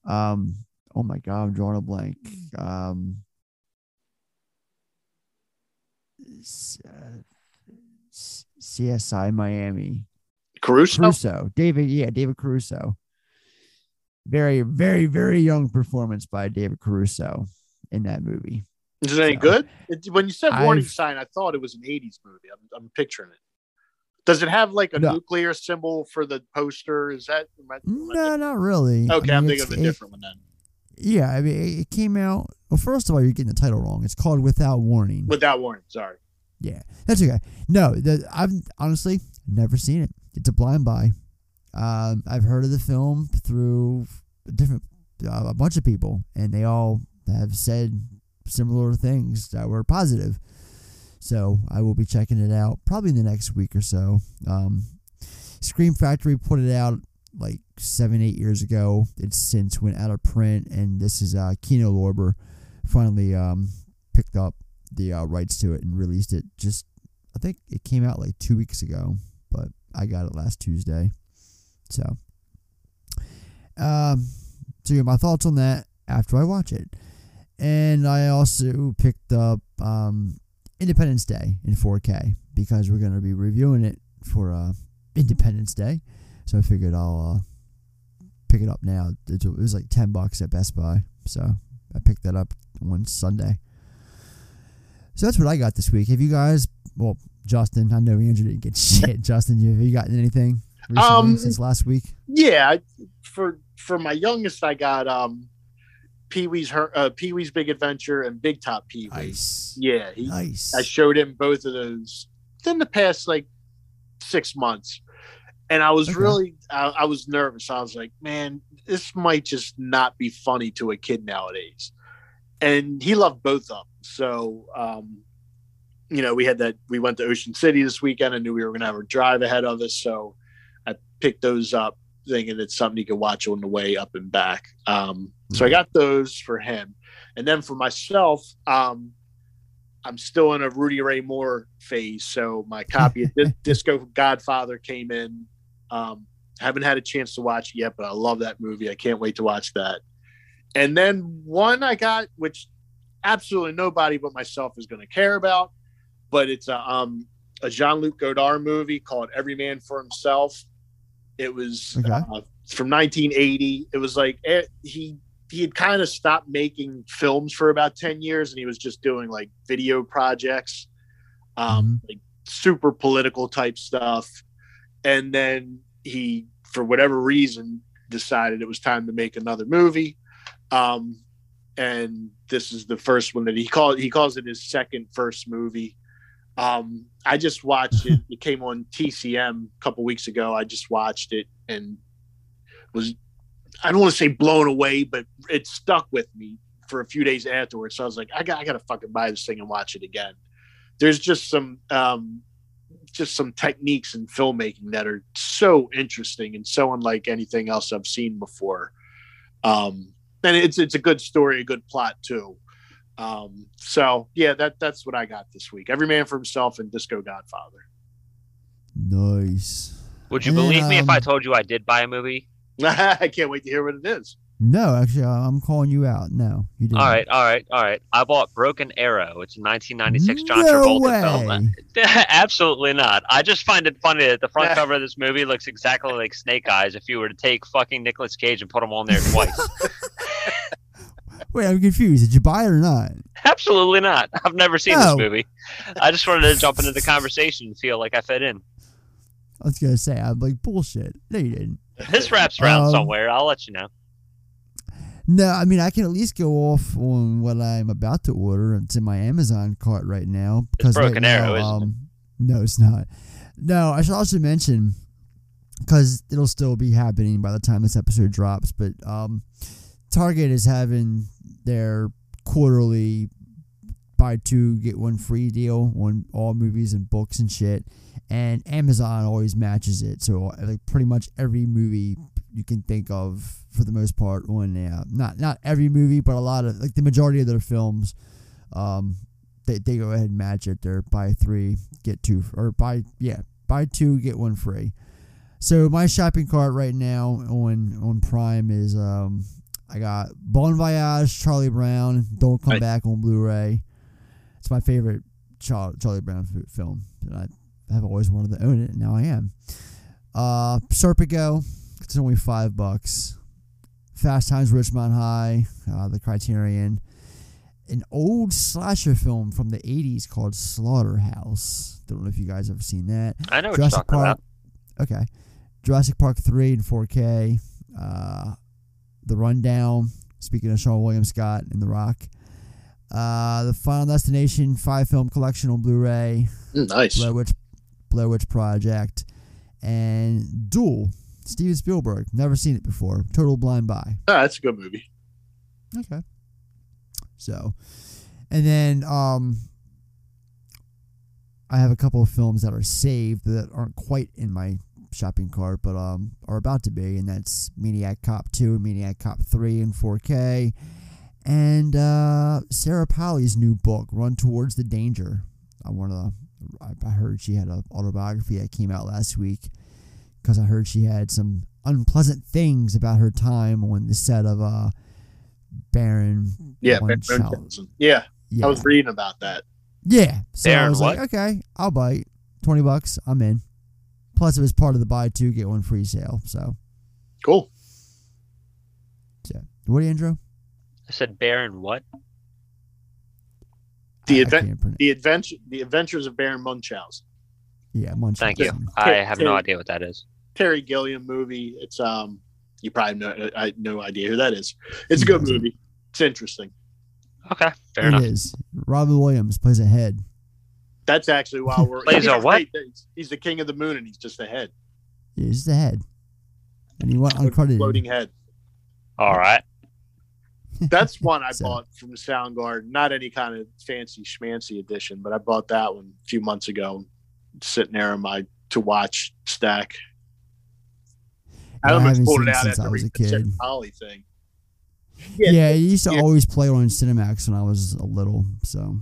um, oh my god, I'm drawing a blank. Um, uh, CSI Miami. Caruso. Crusoe, David, yeah, David Caruso. Very, very, very young performance by David Caruso in that movie. Is it any good? It, when you said warning I've- sign, I thought it was an '80s movie. I'm, I'm picturing it. Does it have like a No. nuclear symbol for the poster? Is that? am I- am No, not really. I Okay, I'm mean, thinking of a different one then. Yeah, I mean, it- it came out. Well, first of all, you're getting the title wrong. It's called Without Warning. Without warning. Sorry. yeah, that's okay. No, the, I've honestly never seen it. It's a blind buy. Um, I've heard of the film through different uh, a bunch of people, and they all have said similar things that were positive. So I will be checking it out probably in the next week or so. Um, Scream Factory put it out like seven, eight years ago. It's since went out of print, and this is uh, Kino Lorber finally um, picked up the uh, rights to it and released it. Just I think it came out like two weeks ago, but I got it last Tuesday. So, Um, so my thoughts on that after I watch it, and I also picked up um, Independence Day in 4K because we're gonna be reviewing it for uh, Independence Day. So I figured I'll uh, pick it up now. It was like ten bucks at Best Buy, so I picked that up one Sunday. So that's what I got this week. Have you guys? Well, Justin, I know Andrew didn't get shit. Justin, have you gotten anything recently Um, since last week? Yeah, for for my youngest, I got um, Pee Wee's her uh, Pee Wee's Big Adventure and Big Top Pee Wee. Nice, Yeah, he, nice. I showed him both of those in the past like six months, and I was Okay. really I, I was nervous. I was like, man, this might just not be funny to a kid nowadays. And he loved both of them. So, um, you know, we had that. We went to Ocean City this weekend. I knew we were going to have a drive ahead of us, so picked those up, thinking it's something he could watch on the way up and back. Um, so I got those for him, and then for myself, um, I'm still in a Rudy Ray Moore phase. So my copy of Dis- Disco Godfather came in. Um, haven't had a chance to watch it yet, but I love that movie. I can't wait to watch that. And then one I got, which absolutely nobody but myself is going to care about, but it's a um, a Jean Luc Godard movie called Every Man for Himself. It was Okay. uh, from 1980. It was like eh, he he had kind of stopped making films for about 10 years and he was just doing like video projects um like super political type stuff and then he for whatever reason decided it was time to make another movie um and this is the first one that he called he calls it his second first movie um i just watched it it came on tcm a couple weeks ago i just watched it and was I don't want to say blown away, but it stuck with me for a few days afterwards. So I was like, I got, I got to fucking buy this thing and watch it again. There's just some, um, just some techniques in filmmaking that are so interesting and so unlike anything else I've seen before. Um, and it's it's a good story, a good plot too. Um, so yeah, that that's what I got this week. Every man for himself and Disco Godfather. Nice. Would you And then, believe me if I um, told you I did buy a movie? I can't wait to hear what it is. No, actually, I- I'm calling you out. No, you didn't. All right, all right, all right. I bought Broken Arrow. It's a 1996 John No Travolta film. way. Absolutely not. I just find it funny that the front cover of this movie looks exactly like Snake Eyes if you were to take fucking Nicolas Cage and put him on there twice. Wait, I'm confused. Did you buy it or not? Absolutely not. I've never seen No. this movie. I just wanted to jump into the conversation and feel like I fit in. I was gonna say I'm like bullshit. No, you didn't. This wraps around Um, somewhere. I'll let you know. No, I mean I can at least go off on what I'm about to order. It's in my Amazon cart right now because right Broken now, Arrow, it? um, no, it's not. No, I should also mention because it'll still be happening by the time this episode drops. But um, Target is having their quarterly buy two get one free deal on all movies and books and shit, and Amazon always matches it. So like pretty much every movie you can think of for the most part on uh, not not every movie, but a lot of like the majority of their films, um, they they go ahead and match it. They're buy three get two or buy yeah buy two get one free. So my shopping cart right now on on Prime is um I got Bon Voyage, Charlie Brown, Don't Come Right. Back on Blu-ray. It's my favorite Char- Charlie Brown f- film. And I have always wanted to own it, and now I am. Uh, Serpico, it's only five bucks. Fast Times Richmond High, uh, the Criterion. An old slasher film from the 80s called Slaughterhouse. Don't know if you guys ever seen that. I know Jurassic Park. about. Okay. Jurassic Park 3 in 4K. Uh, the Rundown. Speaking of Seann William Scott and The Rock. Uh, the Final Destination five film collection on Blu-ray. Nice. Blair Witch, Blair Witch Project, and Duel. Steven Spielberg. Never seen it before. Total Blind Buy. Ah, that's a good movie. Okay. So, and then um, I have a couple of films that are saved that aren't quite in my shopping cart, but um, are about to be, and that's Maniac Cop Two, Maniac Cop Three in 4K, and uh, Sarah Polley's new book, Run Towards the Danger. I want to. I I heard she had an autobiography that came out last week because I heard she had some unpleasant things about her time on the set of uh Baron. Yeah, Ben Munchausen. Munchausen. Yeah, Yeah, I was reading about that. yeah. So I Baron was like, what? okay, I'll bite twenty bucks. I'm in. Plus, it was part of the buy two get one free sale. So, Cool. so what do you intro? I said Baron what? The I- I event- can't pronounce- The adventure, the Adventures of Baron Munchausen. Yeah, Munchausen. Thank you. I have no idea what that is. Terry Gilliam movie. It's um, you probably know. I had no idea who that is. It's a good movie. It's interesting. Okay, fair It enough. is. Robin Williams plays a head. That's actually why we're. Plays Yeah, a what? He's, he's the king of the moon, and he's just a head, Yeah, he's the head, and he went uncredited. floating head. All right. That's one I So- bought from Soundgarden. Not any kind of fancy schmancy edition, but I bought that one a few months ago. Sitting there in my to watch stack. I Yeah, I almost haven't pulled seen it it out since at I was a kid. Holly thing. Yeah, he used to yeah. always play on Cinemax when I was a little. So,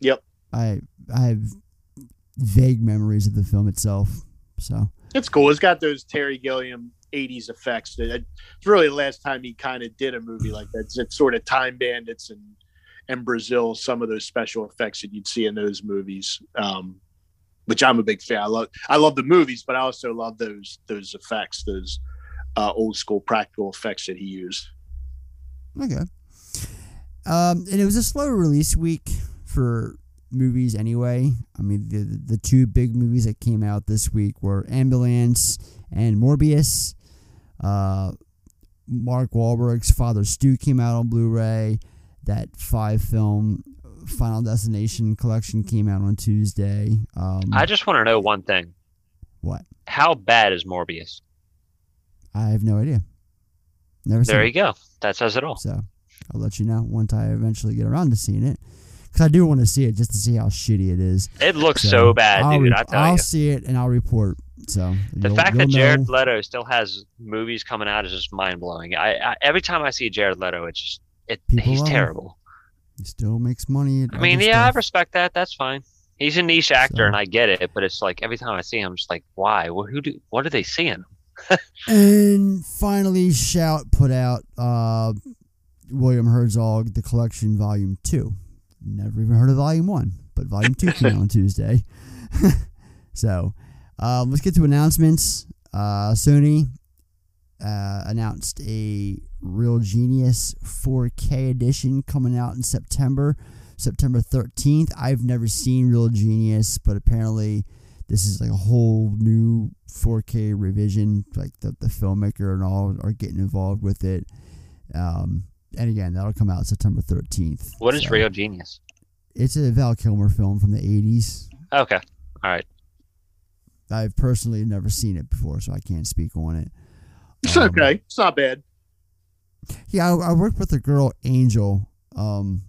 Yep. I I have vague memories of the film itself. So, It's cool. It's got those Terry Gilliam 80s effects. That It's really the last time he kind of did a movie like that. It's, it's sort of Time Bandits and and Brazil, some of those special effects that you'd see in those movies. Um, which I'm a big fan. I love I love the movies, but I also love those those effects, those uh, old school practical effects that he used. okay. Um, and it was a slow release week for movies anyway. I mean, the the two big movies that came out this week were Ambulance and Morbius. Uh, Mark Wahlberg's Father Stu came out on Blu-ray. That five film Final Destination collection came out on Tuesday. Um, I just want to know one thing. what? How bad is Morbius? I have no idea. Never seen There it. you go. That says it all. So I'll let you know once I eventually get around to seeing it. Because I do want to see it just to see how shitty it is. It looks so, bad, I'll dude. re- I tell I'll you. see it and I'll report. So The fact that Jared know. Leto still has movies coming out is just mind blowing. I, I every time I see Jared Leto, it's just it. People he's love terrible. He still makes money. at I mean, yeah, I respect that. That's fine. He's a niche actor, So- and I get it. But it's like every time I see him, I'm just like, why? What, who do? What are they seeing? And finally, Shout put out uh, William Herzog, The Collection, Volume 2. Never even heard of Volume 1, but Volume 2 came out on Tuesday. so um, let's get to announcements. Uh, Sony uh, announced a Real Genius 4K edition coming out in September, September 13th. I've never seen Real Genius, but apparently this is like a whole new 4K revision. Like the, the filmmaker and all are getting involved with it. Um, and again, that'll come out September 13th. What is So, Real Genius? It's a Val Kilmer film from the 80s. Okay, all right. I've personally never seen it before, so I can't speak on it. It's Um, okay. It's not bad. Yeah, I, I worked with a girl, Angel, um,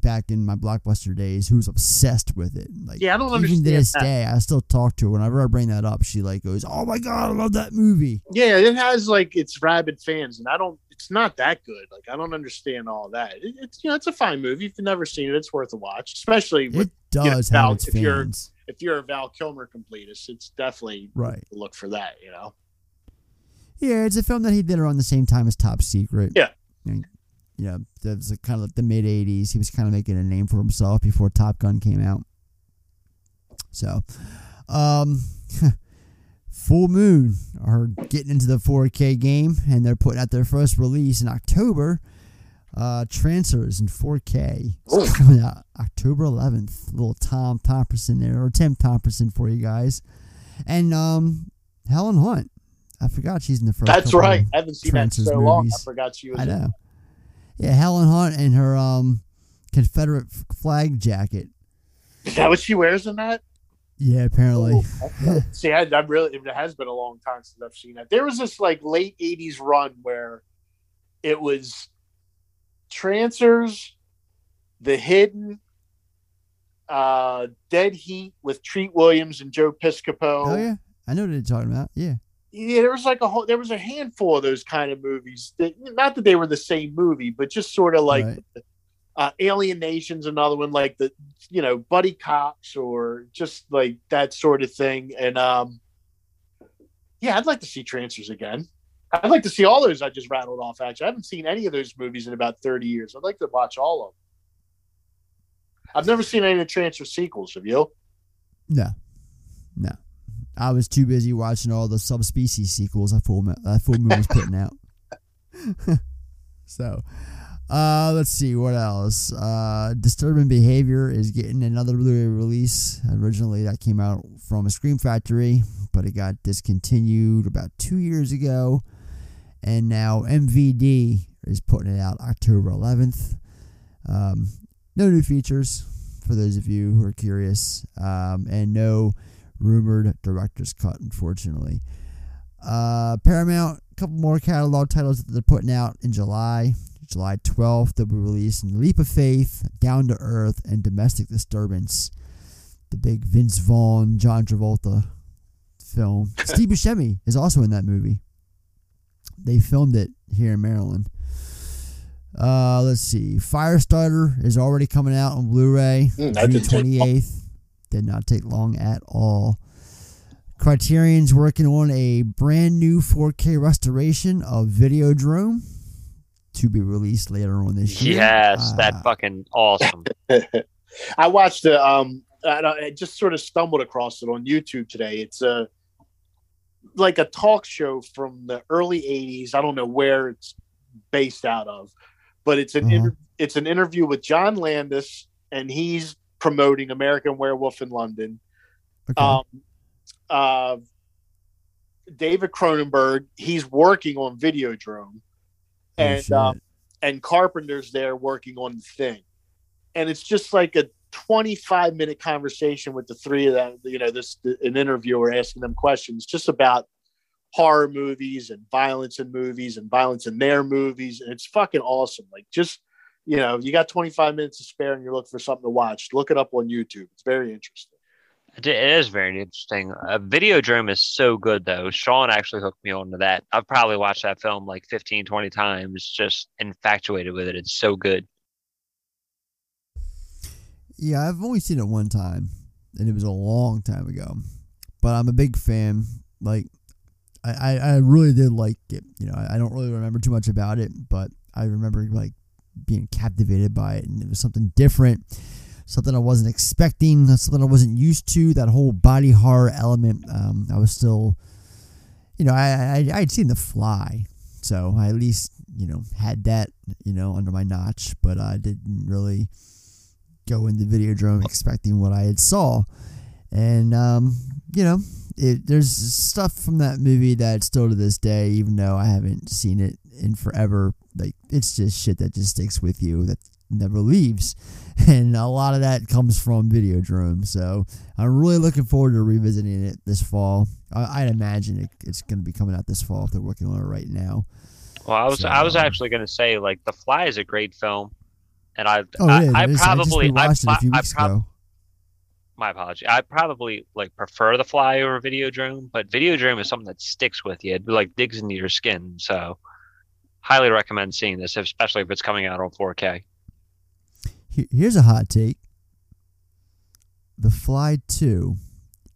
back in my blockbuster days, who was obsessed with it. Like, Yeah, I don't even understand to this that. day, I still talk to her. Whenever I bring that up, she like goes, "Oh my god, I love that movie." Yeah, it has like its rabid fans, and I don't. It's not that good. Like I don't understand all that. It, it's you know, it's a fine movie. If you've never seen it, it's worth a watch. Especially with, It does Val, have its if you're- if you're a Val Kilmer completist, it's definitely right? look for that. You know. Yeah, it's a film that he did around the same time as Top Secret. Yeah. And, you know, that was kind of like the mid '80s. He was kind of making a name for himself before Top Gun came out. So, um, Full Moon are getting into the 4K game, and they're putting out their first release in October. Uh, Trancers in 4K. It's coming out October 11th. little Tom Thompson there, or Tim Thompson for you guys, and um, Helen Hunt. I forgot she's in the first. That's right. I haven't seen that so long. I forgot she was. I in- know. Yeah, Helen Hunt and her um Confederate flag jacket. Is that what she wears in that? Yeah, apparently. Oh, See, I, I really it has been a long time since I've seen that. There was this like late '80s run where it was Trancers, The Hidden, uh, Dead Heat with Treat Williams and Joe Piscopo. Oh yeah, I know what you're talking about. Yeah, yeah, there was like a whole, there was a handful of those kind of movies. That, not that they were the same movie, but just sort of like Right. uh, Alien Nation's another one, like the you know Buddy Cops or just like that sort of thing. And um, Yeah, I'd like to see Trancers again. I'd like to see all those I just rattled off. Actually, I haven't seen any of those movies in about thirty years. I'd like to watch all of them. I've never seen any of the Trancer sequels. Have you? No, no. I was too busy watching all the subspecies sequels that Full, that Full Moon was putting out. so, uh, let's see what else. Uh, Disturbing Behavior is getting another Blu-ray release. Originally, that came out from a Scream Factory, but it got discontinued about two years ago, and now MVD is putting it out October 11th. Um, no new features for those of you who are curious, um, and no rumored director's cut, unfortunately. Uh, Paramount, a couple more catalog titles that they're putting out in July. July 12th, they'll be releasing Leap of Faith, Down to Earth, and Domestic Disturbance. The big Vince Vaughn, John Travolta film. Steve Buscemi is also in that movie. They filmed it here in Maryland. Uh, let's see. Firestarter is already coming out on Blu-ray Mm, June didn't take long. 28th. Did not take long at all. Criterion's working on a brand new 4K restoration of Videodrome to be released later on this year. Yes, Uh, that fucking awesome. I watched the um I, I just sort of stumbled across it on YouTube today. It's a like a talk show from the early 80s. I don't know where it's based out of, but it's an Uh-huh. inter- it's an interview with John Landis and he's promoting American Werewolf in London. okay. Um uh David Cronenberg, he's working on Videodrome Oh, and shit. um, and Carpenter's there working on the thing, and it's just like a 25 minute conversation with the three of them. You know, this an interviewer asking them questions just about horror movies and violence in movies and violence in their movies, and it's fucking awesome. Like just you know, you got 25 minutes to spare and you're looking for something to watch. Look it up on YouTube. It's very interesting. It it is very interesting. Uh, Videodrome is so good, though. Sean actually hooked me onto that. I've probably watched that film like 15, 20 times, just infatuated with it. It's so good. Yeah, I've only seen it one time, and it was a long time ago. But I'm a big fan. Like, I, I, I really did like it. You know, I, I don't really remember too much about it, but I remember like being captivated by it, and it was something different, something I wasn't expecting, something I wasn't used to. That whole body horror element. Um, I was still, you know, I, I I'd seen The Fly, so I at least you know had that you know under my notch, but I didn't really go into Videodrome expecting what I had saw, and um, you know, it, there's stuff from that movie that still to this day, even though I haven't seen it in forever, like it's just shit that just sticks with you that never leaves, and a lot of that comes from Videodrome. So I'm really looking forward to revisiting it this fall. I, I'd imagine it, it's going to be coming out this fall if they're working on it right now. Well, I was I was So- actually going to say like The Fly is a great film, and I Oh, I. I is. probably I just I, it a few I weeks prob- ago. my apology. I probably like prefer The Fly over Videodrome, but Videodrome is something that sticks with you. It like digs into your skin. So, highly recommend seeing this, especially if it's coming out on 4K. Here's a hot take. The Fly 2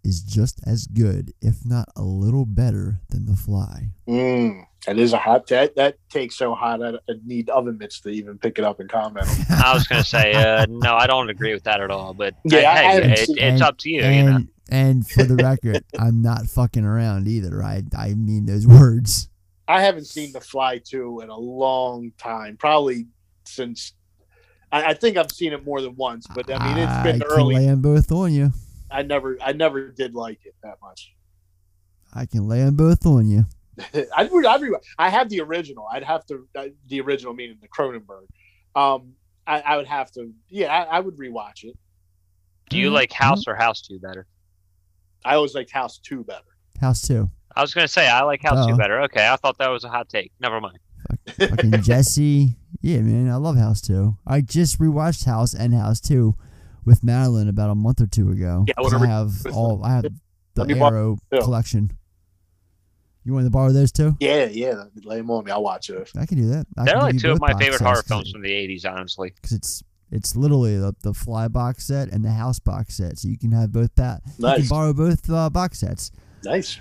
is just as good, if not a little better, than The Fly. Mm, that is a hot that that takes so hot. I, I need oven mitts to even pick it up and comment. on. I was going to say, uh, no, I don't agree with that at all. But Yeah, I hey, haven't it, seen- it's up to you. and, you know, and for the record, I'm not fucking around either. I, I mean those words. I haven't seen The Fly two in a long time, probably since. I, I think I've seen it more than once, but I mean it's been I early. can lay them both on you. I never, I never did like it that much. I can lay them both on you. I'd, I'd I have the original. I'd have to uh, the original meaning the Cronenberg. Um, I, I would have to. Yeah, I, I would rewatch it. do you Mhm. like House or House 2 better? I always liked House two better. House 2. I was going to say, I like House 2 Oh. better. Okay, I thought that was a hot take. Never mind. Fucking Jesse. Yeah, man, I love House 2. I just rewatched House and House 2 with Madeline about a month or two ago. Yeah, 'Cause I whatever- have all I have the Let me borrow Arrow collection. You want to borrow those two? Yeah, yeah. Lay them on me. I'll watch it. I can do that. I They're like two of my favorite horror films from the 80s, honestly. because it's it's literally the, the fly box set and the house box set, so you can have both that. You can Nice. borrow both uh, box sets Nice.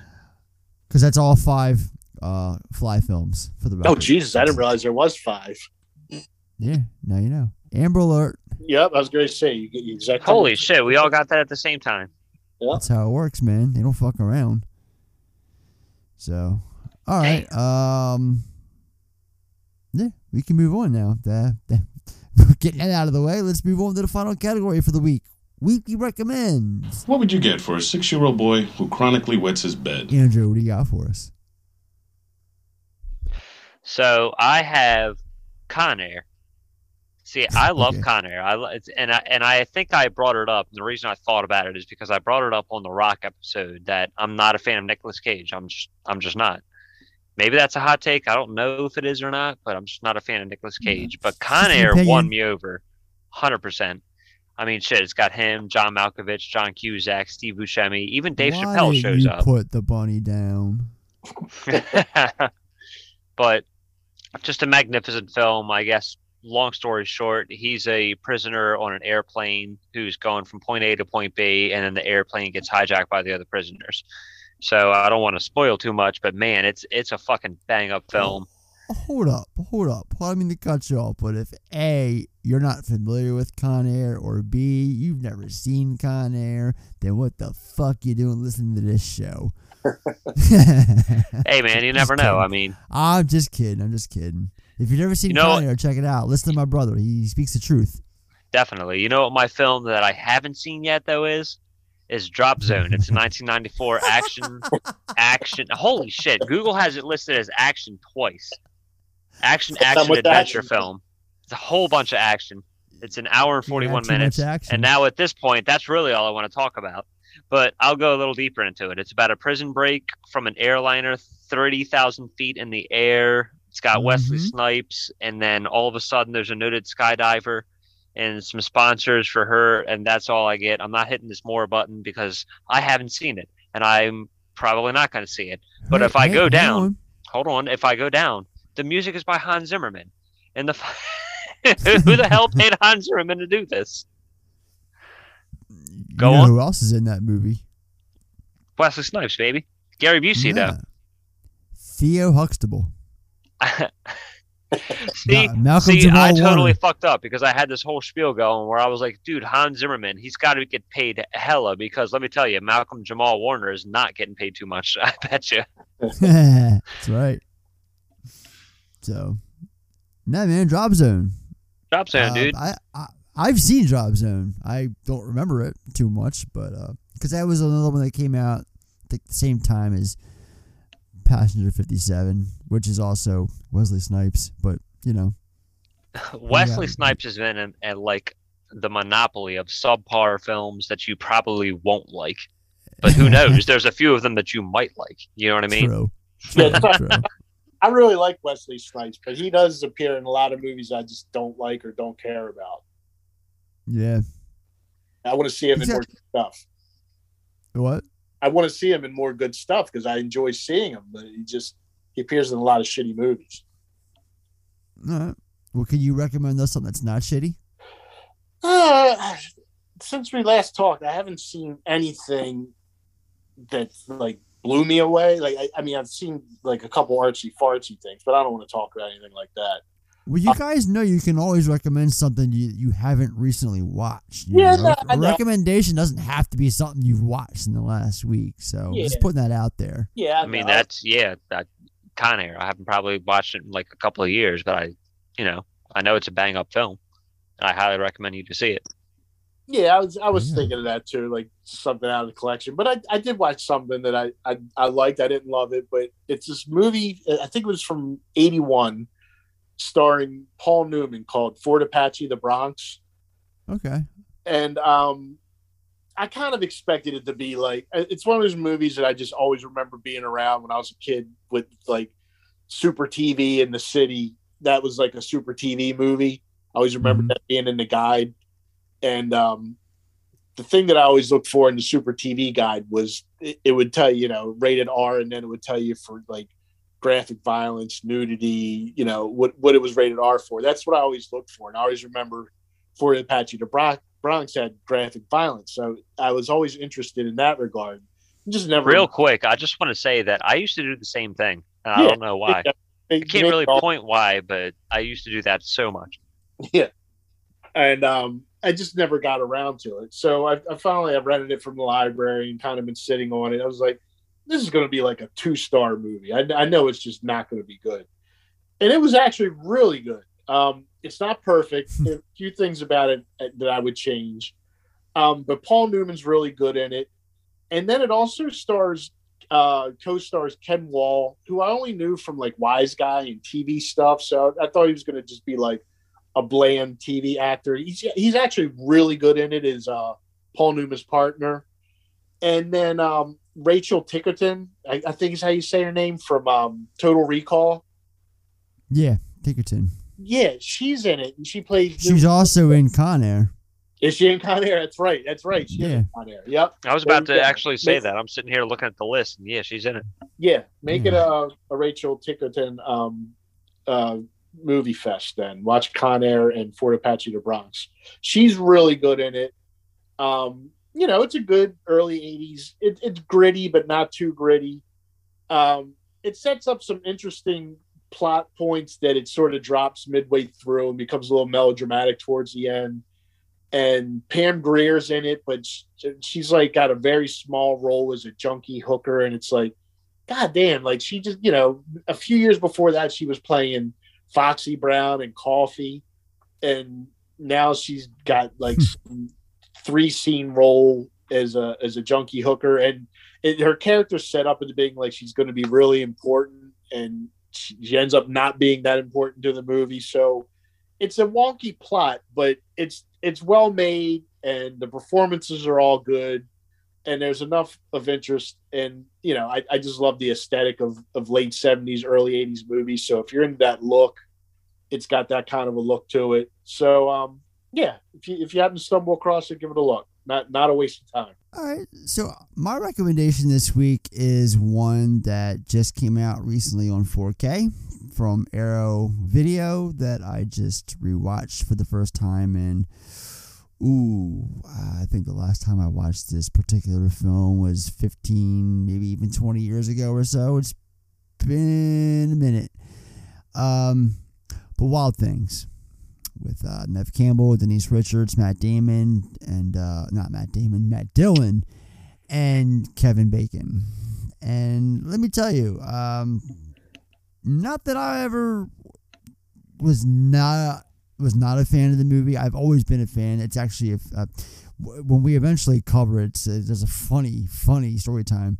Because that's all five uh fly films for the. Oh. Jesus, I didn't realize there was five. Yeah, now you know. Amber Alert. Yep, I was going to say you get you exactly. Holy shit, we all got that at the same time. That's how it works, man. They don't fuck around. So, all right. Um, yeah, we can move on now. That, that, getting that out of the way, let's move on to the final category for the week. Weekly recommends. What would you get for a six year old boy who chronically wets his bed? Andrew, what do you got for us? So I have Con Air. See, I love Okay. Con Air. I and I and I think I brought it up. And the reason I thought about it is because I brought it up on the Rock episode that I'm not a fan of Nicolas Cage. I'm just I'm just not. Maybe that's a hot take. I don't know if it is or not, but I'm just not a fan of Nicolas Cage. But Con just an Air opinion. won me over, hundred percent. I mean, shit, it's got him, John Malkovich, John Cusack, Steve Buscemi, even Dave Why Chappelle did shows you up. put the bunny down? but just a magnificent film, I guess. Long story short, he's a prisoner on an airplane who's going from point A to point B, and then the airplane gets hijacked by the other prisoners. So I don't want to spoil too much, but man, it's it's a fucking bang up film. Hold up, hold up. I don't mean to cut you off, but if A, you're not familiar with Con Air, or B, you've never seen Con Air, then what the fuck you doing listening to this show? Hey man, you never know. I mean, I'm just kidding. I'm just kidding. If you've never seen You know Con? Air, check it out. Listen to my brother. He speaks the truth. definitely. You know what my film that I haven't seen yet though is is Drop Zone. It's a 1994 action action. Holy shit! Google has it listed as action twice. Action What's action adventure action? film. It's a whole bunch of action. It's an hour and 41 too minutes. action. And now at this point, that's really all I want to talk about. But I'll go a little deeper into it. It's about a prison break from an airliner 30,000 feet in the air. It's got Wesley Mhm. Snipes, and then all of a sudden there's a noted skydiver and some sponsors for her, and that's all I get. I'm not hitting this more button because I haven't seen it, and I'm probably not going to see it. But Hey, if I hey, go hang down, on. hold on, if I go down, the music is by Hans Zimmerman, and the who the hell paid Hans Zimmerman to do this? You Go know on. who else is in that movie? Wesley Snipes, baby. Gary Busey, Yeah. Theo Huxtable. see, see, I totally Warner. fucked up because I had this whole spiel going where I was like, dude, Hans Zimmerman, he's got to get paid hella because let me tell you, Malcolm Jamal Warner is not getting paid too much. I bet you. That's right. So, nah, man, Drop Zone. Drop zone, Uh, dude. I, I I've seen Drop Zone. I don't remember it too much, but because that was another one that came out I think the same time as Passenger Fifty Seven, which is also Wesley Snipes. But you know, Wesley yeah. Snipes has been in, in like the monopoly of subpar films that you probably won't like. But who knows? There's a few of them that you might like. You know what I mean? true, true, true. I really like Wesley Snipes, but he does appear in a lot of movies I just don't like or don't care about. Yeah. I want to see him in more Exactly. stuff. What? I want to see him in more good stuff because I enjoy seeing him, but he just he appears in a lot of shitty movies. All right. Well, can you recommend us something that's not shitty? Uh, since we last talked, I haven't seen anything that's like blew me away. Like I, I mean, I've seen like a couple artsy fartsy things, but I don't want to talk about anything like that. Well, you uh, guys know you can always recommend something you, you haven't recently watched. you Yeah, know? no, I a know. recommendation doesn't have to be something you've watched in the last week. So just putting that out there. Yeah, I mean, that's yeah, that Con Air. I haven't probably watched it in like a couple of years, but I, you know, I know it's a bang up film. I highly recommend you to see it. Yeah, I was I was Yeah. thinking of that too, like something out of the collection. But I, I did watch something that I, I I liked. I didn't love it, but it's this movie. I think it was from '81, starring Paul Newman, called Fort Apache: The Bronx. Okay. And um, I kind of expected it to be like it's one of those movies that I just always remember being around when I was a kid with like Super TV in the city. That was like a Super TV movie. I always remember Mhm. that being in the guide. And um, the thing that I always looked for in the Super TV guide was it, it would tell you, you know, rated R, and then it would tell you for like graphic violence, nudity, you know, what what it was rated R for. That's what I always looked for, and I always remember Fort Apache the Bronx, Bronx had graphic violence, so I was always interested in that regard. Just never Real quick, I just want to say that I used to do the same thing. And I don't know why. They- I can't really all- point why, but I used to do that so much. Yeah. And um, I just never got around to it. So I, I finally I rented it from the library and kind of been sitting on it. I was like, this is going to be like a two star movie. I, I know it's just not going to be good. And it was actually really good. Um, it's not perfect. A few things about it that I would change. Um, but Paul Newman's really good in it. And then it also stars uh co-stars Ken Wahl, who I only knew from like Wise Guy and TV stuff. So I thought he was going to just be like a bland TV actor. He's he's actually really good in it. Is uh Paul Newman's partner, and then um Rachel Ticotin, I, I think is how you say her name from um Total Recall. Yeah, Ticotin. Yeah, she's in it, and she plays. She's also in Con Air. Is she in Con Air? That's right. That's right. She's Yeah. in Con Air. Yep. I was about to Yeah. actually say that. I'm sitting here looking at the list, and yeah, she's in it. Yeah, make it a, a Rachel Ticotin um, uh, movie fest. Then watch Con Air and Fort Apache to Bronx. She's really good in it. Um, you know, it's a good early '80s. It, it's gritty, but not too gritty. Um, it sets up some interesting plot points that it sort of drops midway through and becomes a little melodramatic towards the end. And Pam Grier's in it, but she's like got a very small role as a junkie hooker, and it's like God damn, like she just, you know, a few years before that, she was playing Foxy Brown and Coffy. And now she's got like hmm. three scene role as a as a junkie hooker. And it, her character's set up as being like she's going to be really important. And she, she ends up not being that important to the movie. So it's a wonky plot, but it's it's well made and the performances are all good and there's enough of interest and you know I, I just love the aesthetic of, of late 70s early 80s movies. So if you're into that look it's got that kind of a look to it. So um yeah if you if you happen to stumble across it give it a look. Not not a waste of time. All right. So my recommendation this week is one that just came out recently on 4K from Arrow Video that I just rewatched for the first time and ooh, I think the last time I watched this particular film was 15, maybe even 20 years ago or so. It's been a minute. Um, but Wild Things with uh, Neve Campbell, Denise Richards, Matt Damon, and uh, not Matt Damon, Matt Dillon, and Kevin Bacon. And let me tell you, um, not that I ever was not was not a fan of the movie. I've always been a fan. It's actually a, when we eventually cover it, there's a funny, funny story time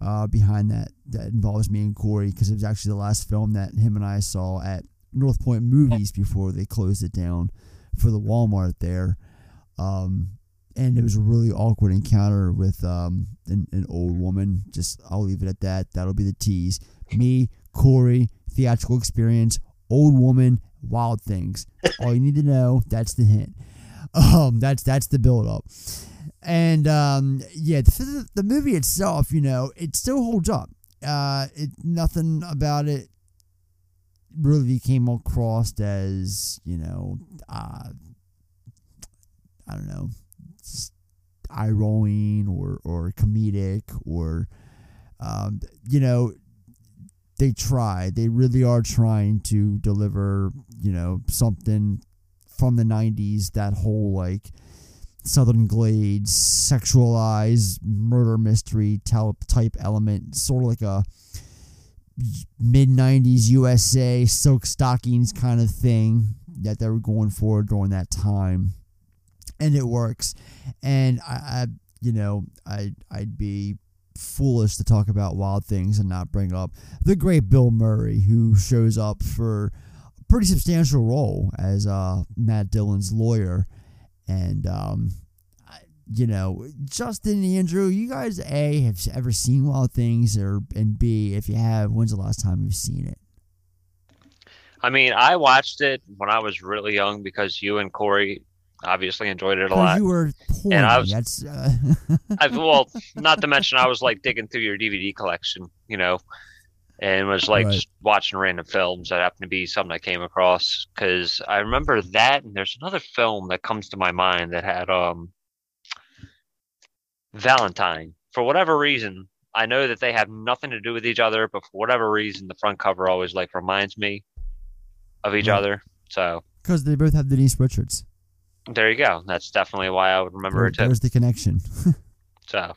uh, behind that that involves me and Corey because it was actually the last film that him and I saw at North Point Movies before they closed it down for the Walmart there. Um, and it was a really awkward encounter with um, an, an old woman. Just I'll leave it at that. That'll be the tease. Me, Corey, theatrical experience, old woman, wild things. All you need to know. That's the hint. Um, that's that's the build up. And um, yeah, the, the movie itself, you know, it still holds up. Uh, it nothing about it really came across as you know, uh, I don't know, eye rolling or or comedic or um, you know, they try. They really are trying to deliver, you know, something from the '90s. That whole like Southern Glades, sexualized murder mystery type element, sort of like a mid '90s USA Silk Stalkings kind of thing that they were going for during that time, and it works. And I, I you know, I I'd be foolish to talk about wild things and not bring up the great Bill Murray, who shows up for pretty substantial role as uh, Matt Dillon's lawyer, and um, you know, Justin and Andrew, you guys a have ever seen Wild Things, or and b if you have, when's the last time you've seen it? I mean, I watched it when I was really young because you and Corey obviously enjoyed it a lot. you were horny. I was- That's uh, I, well, not to mention I was like digging through your DVD collection, you know, and was like Right. just watching random films that happened to be something I came across because I remember that, and there's another film that comes to my mind that had um Valentine for whatever reason, I know that they have nothing to do with each other, but for whatever reason, the front cover always like reminds me of each Yeah. other. So Because they both have Denise Richards. there you go. That's definitely why I would remember There- it too. there's the connection. So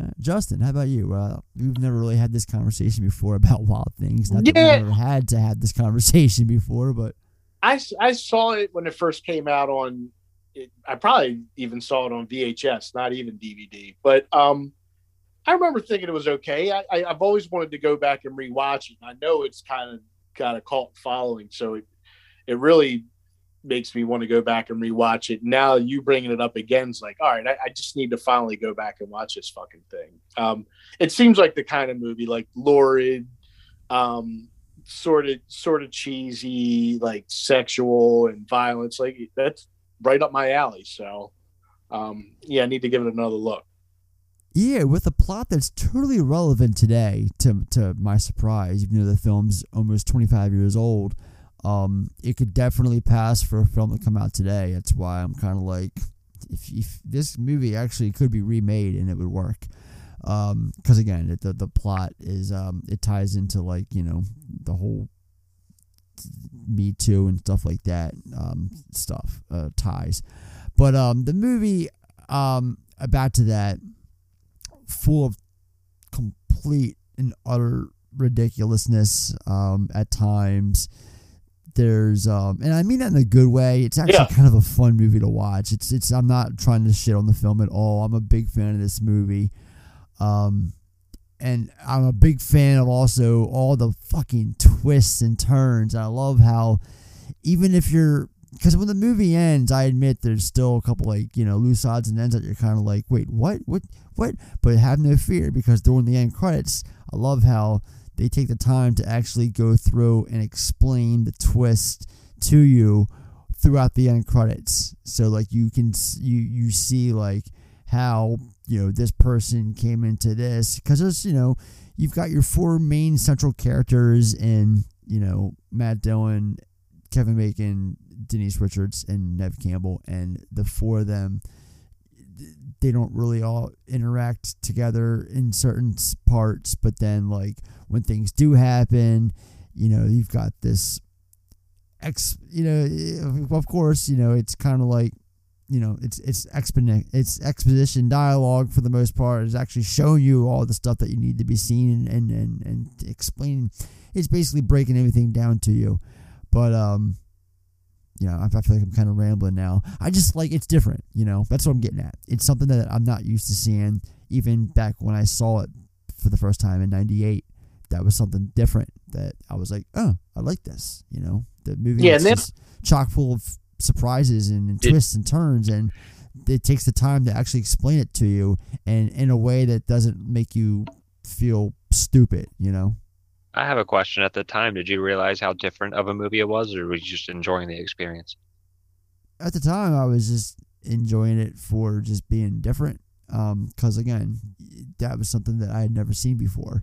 Uh, Justin, how about you? Uh, we've never really had this conversation before about Wild Things. Not that Yeah. we've ever had to have this conversation before, but I, I saw it when it first came out on it, I probably even saw it on VHS, not even DVD. But um, I remember thinking it was okay. I, I, I've always wanted to go back and rewatch it. I know it's kind of got a cult following, so it it really makes me want to go back and rewatch it. Now you bringing it up again is like, all right, I, I just need to finally go back and watch this fucking thing. Um, it seems like the kind of movie like lurid, um, sort of sort of cheesy, like sexual and violence. Like that's right up my alley. So um, yeah, I need to give it another look. yeah, with a plot that's totally relevant today, to to my surprise, even though the film's almost 25 years old, um, it could definitely pass for a film to come out today. That's why I'm kind of like, if, if this movie actually could be remade and it would work. Because again, it, the the plot is um, it ties into like you know the whole Me Too and stuff like that um, stuff uh, ties. But um, the movie um, back to that, full of complete and utter ridiculousness um, at times. There's um, and I mean that in a good way. It's actually Yeah. kind of a fun movie to watch. It's it's I'm not trying to shit on the film at all. I'm a big fan of this movie. Um, and I'm a big fan of also all the fucking twists and turns. I love how even if you're because when the movie ends, I admit there's still a couple like you know loose odds and ends that you're kind of like, wait, what, what, what? But have no fear because during the end credits, I love how they take the time to actually go through and explain the twist to you throughout the end credits. So like you can you you see like how you know this person came into this because it's you know you've got your four main central characters in you know Matt Dillon, Kevin Bacon, Denise Richards, and Neve Campbell, and the four of them they don't really all interact together in certain parts, but then like when things do happen, you know you've got this ex you know of course you know it's kind of like you know it's it's exponent it's exposition dialogue for the most part. Is actually showing you all the stuff that you need to be seen and and and, and explaining. It's basically breaking everything down to you. But um you know I, I feel like i'm kind of rambling now. I just like it's different you know? That's what i'm getting at. It's something that i'm not used to seeing even back when i saw it for the first time in 98 that was something different that i was like oh i like this you know? The movie Yeah, is then- chock full of surprises and, and twists and turns and it takes the time to actually explain it to you and in a way that doesn't make you feel stupid you know I have a question. At the time, did you realize how different of a movie it was, or were you just enjoying the experience? at the time i was just enjoying it for just being different um, because again that was something that i had never seen before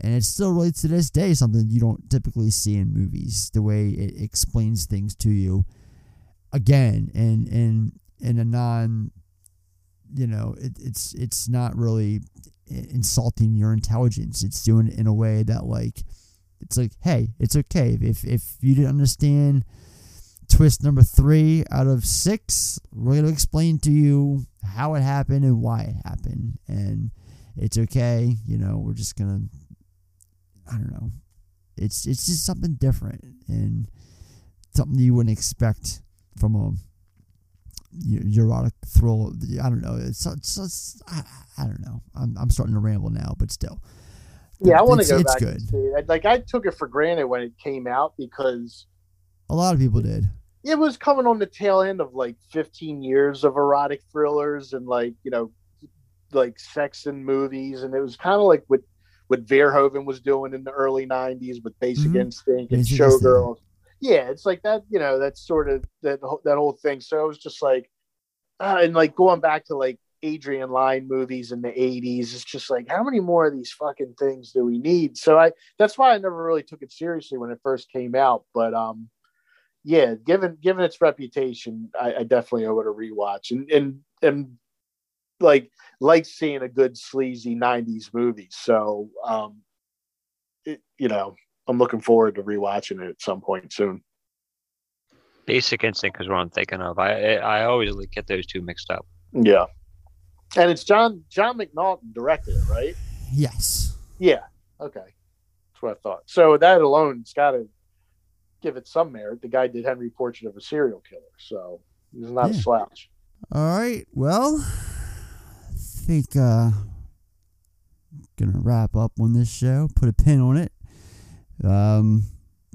and it's still really to this day something you don't typically see in movies the way it explains things to you again and in in a non you know it, it's it's not really insulting your intelligence. It's doing it in a way that like it's like hey it's okay. If if you didn't understand twist number three out of six we're going to explain to you how it happened and why it happened. And it's okay you know we're just gonna i don't know. It's it's just something different and something you wouldn't expect from a erotic thrill i don't know it's, it's, it's I, I don't know I'm, I'm starting to ramble now but still Yeah, I want to go it's back good. and see it. Like I took it for granted when it came out because a lot of people did it was coming on the tail end of like 15 years of erotic thrillers and like you know like sex and movies and it was kind of like what what Verhoeven was doing in the early 90s with Basic Mhm. Instinct and Basic Instinct. Yeah, it's like that, you know, that's sort of that that whole thing. So I was just like uh, and like going back to like Adrian Lyne movies in the 80s, it's just like how many more of these fucking things do we need? So I that's why I never really took it seriously when it first came out, but um yeah, given given its reputation, I, I definitely owe it a rewatch. And and and like like seeing a good sleazy '90s movie. So, um, it, you know, I'm looking forward to rewatching it at some point soon. Basic Instinct is what I'm thinking of. I I always get those two mixed up. Yeah, and it's John John McNaughton directed it, right? Yes. Yeah. Okay, that's what I thought. So that alone's got to give it some merit. The guy did Henry Portrait of a Serial Killer, so he's not a slouch. All right. Well, I think uh gonna wrap up on this show. Put a pin on it. Um,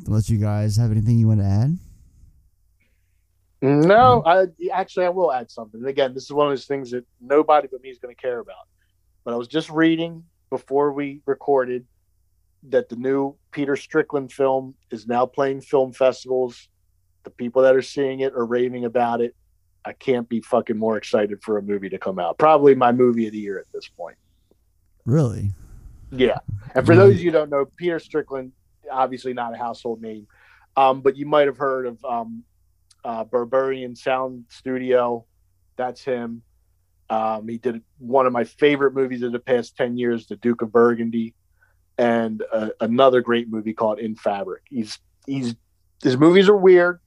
unless you guys have anything you want to add. No, I actually I will add something. And again, this is one of those things that nobody but me is going to care about. But I was just reading before we recorded that the new Peter Strickland film is now playing film festivals. The people that are seeing it are raving about it. I can't be fucking more excited for a movie to come out. Probably my movie of the year at this point. Really? Yeah. And for those of you who don't know, Peter Strickland, obviously not a household name, um, but you might have heard of um, uh, Berberian Sound Studio. That's him. Um, he did one of my favorite movies of the past 10 years, The Duke of Burgundy, and uh, another great movie called In Fabric. He's, he's, his movies are weird,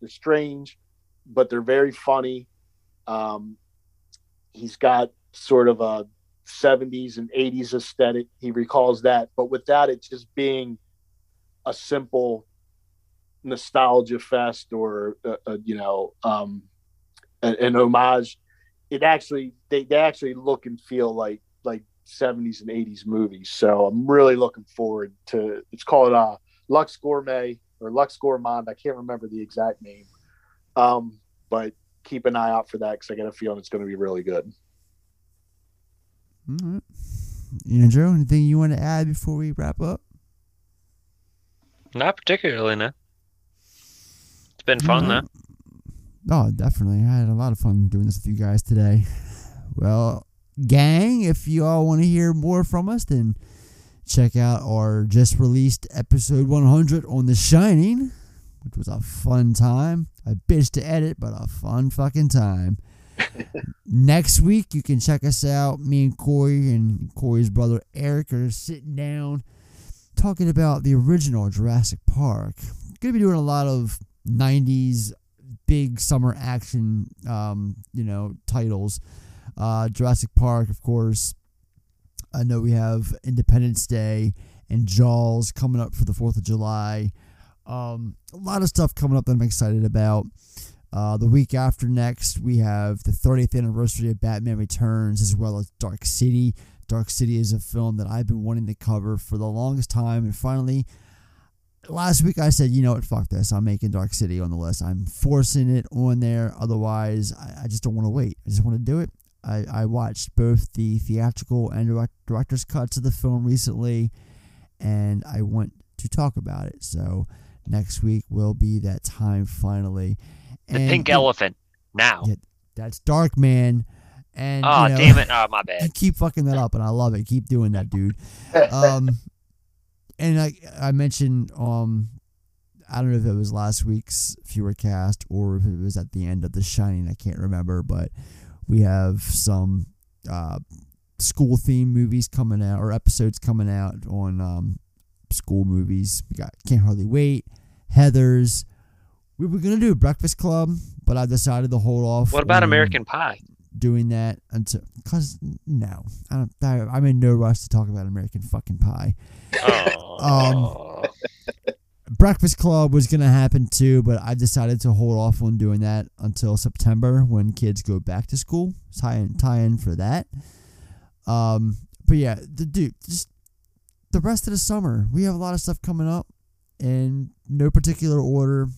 they're strange, but they're very funny. Um, he's got sort of a 70s and 80s aesthetic. He recalls that, but without it just being a simple nostalgia fest or uh, uh, you know um, an, an homage. It actually they, they actually look and feel like like 70s and 80s movies. So I'm really looking forward to. It's called uh, Lux Gourmet or Lux Gourmand. I can't remember the exact name, um, but keep an eye out for that because I get a feeling it's going to be really good. All right. Andrew, anything you want to add before we wrap up? Not particularly, no. It's been fun though. Mm. Oh, definitely. I had a lot of fun doing this with you guys today. Well, gang, if you all want to hear more from us, then check out our just released episode 100 on The Shining, which was a fun time. A bitch to edit, but a fun fucking time. Next week, you can check us out. Me and Corey and Corey's brother Eric are sitting down talking about the original Jurassic Park. Gonna be doing a lot of 90s big summer action, um, you know, titles. Uh, Jurassic Park, of course. I know we have Independence Day and Jaws coming up for the 4th of July. Um, a lot of stuff coming up that I'm excited about. Uh, the week after next, we have the 30th anniversary of Batman Returns as well as Dark City. Dark City is a film that I've been wanting to cover for the longest time, and finally, last week I said, you know what, fuck this. I'm making Dark City on the list. I'm forcing it on there. Otherwise, I, I just don't want to wait. I just want to do it. I, I watched both the theatrical and direct, director's cuts of the film recently, and I want to talk about it. So next week will be that time finally. The And pink it- elephant. Now. Yeah, that's Dark Man. And oh you know, damn it! Oh my bad. keep fucking that up, and I love it. Keep doing that, dude. Um, and I I mentioned um, I don't know if it was last week's FEWERcast or if it was at the end of The Shining. I can't remember, but we have some uh school theme movies coming out or episodes coming out on um school movies. We got Can't Hardly Wait, Heather's. We were gonna do a Breakfast Club, but I decided to hold off. What about on American Pie? Doing that until because no, I don't. I, I'm in no rush to talk about American fucking Pie. Oh. Breakfast Club was gonna happen too, but I decided to hold off on doing that until September when kids go back to school. Tie in, tie in for that. Um, but yeah, the dude, just the rest of the summer, we have a lot of stuff coming up in no particular order.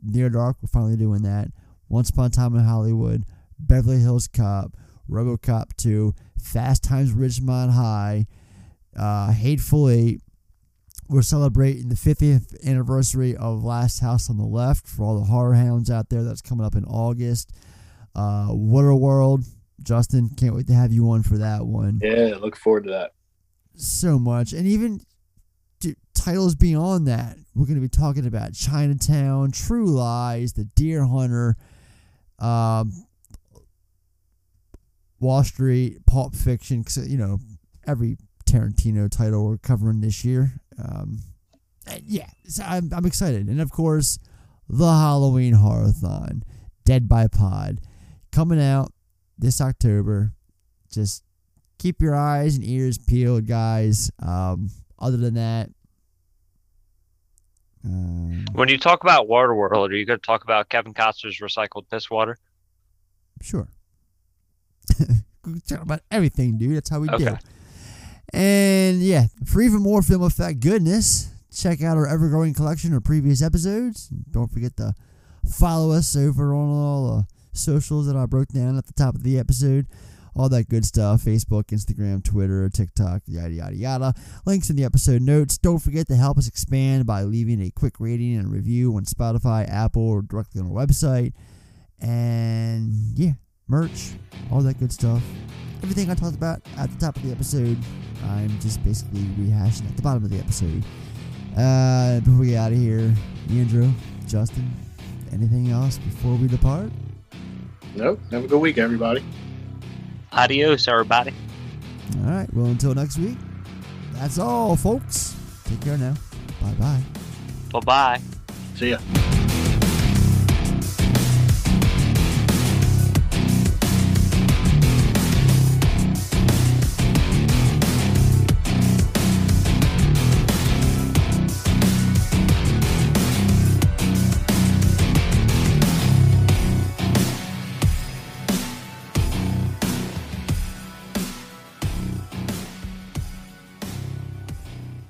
Near Dark, we're finally doing that. Once Upon a Time in Hollywood, Beverly Hills Cop, RoboCop 2, Fast Times Ridgemont High, uh, Hateful Eight. We're celebrating the 50th anniversary of Last House on the Left for all the horror hounds out there. That's coming up in August. Uh, Waterworld, Justin, can't wait to have you on for that one. Yeah, look forward to that. So much, and even dude, titles beyond that. We're going to be talking about Chinatown, True Lies, The Deer Hunter, um, Wall Street, Pulp Fiction, 'cause, you know, every Tarantino title we're covering this year. Um, yeah, so I'm, I'm excited. And of course, the Halloween Horrorthon, Dead by Pod, coming out this October. Just keep your eyes and ears peeled, guys. Um, other than that, um, When you talk about Waterworld, are you going to talk about Kevin Costner's recycled piss water? Sure. We talk about everything, dude. That's how we do. And yeah, for even more film effect goodness, check out our ever growing collection of previous episodes. Don't forget to follow us over on all the socials that I broke down at the top of the episode. All that good stuff Facebook, Instagram, Twitter, TikTok, yada, yada, yada. Links in the episode notes. Don't forget to help us expand by leaving a quick rating and review on Spotify, Apple, or directly on our website. And yeah, merch, all that good stuff. Everything I talked about at the top of the episode, I'm just basically rehashing at the bottom of the episode. Uh, before we get out of here, Andrew, Justin, anything else before we depart? Nope. Have a good week, everybody. Adios, everybody. All right. Well, until next week, that's all, folks. Take care now. Bye bye. Bye bye. See ya.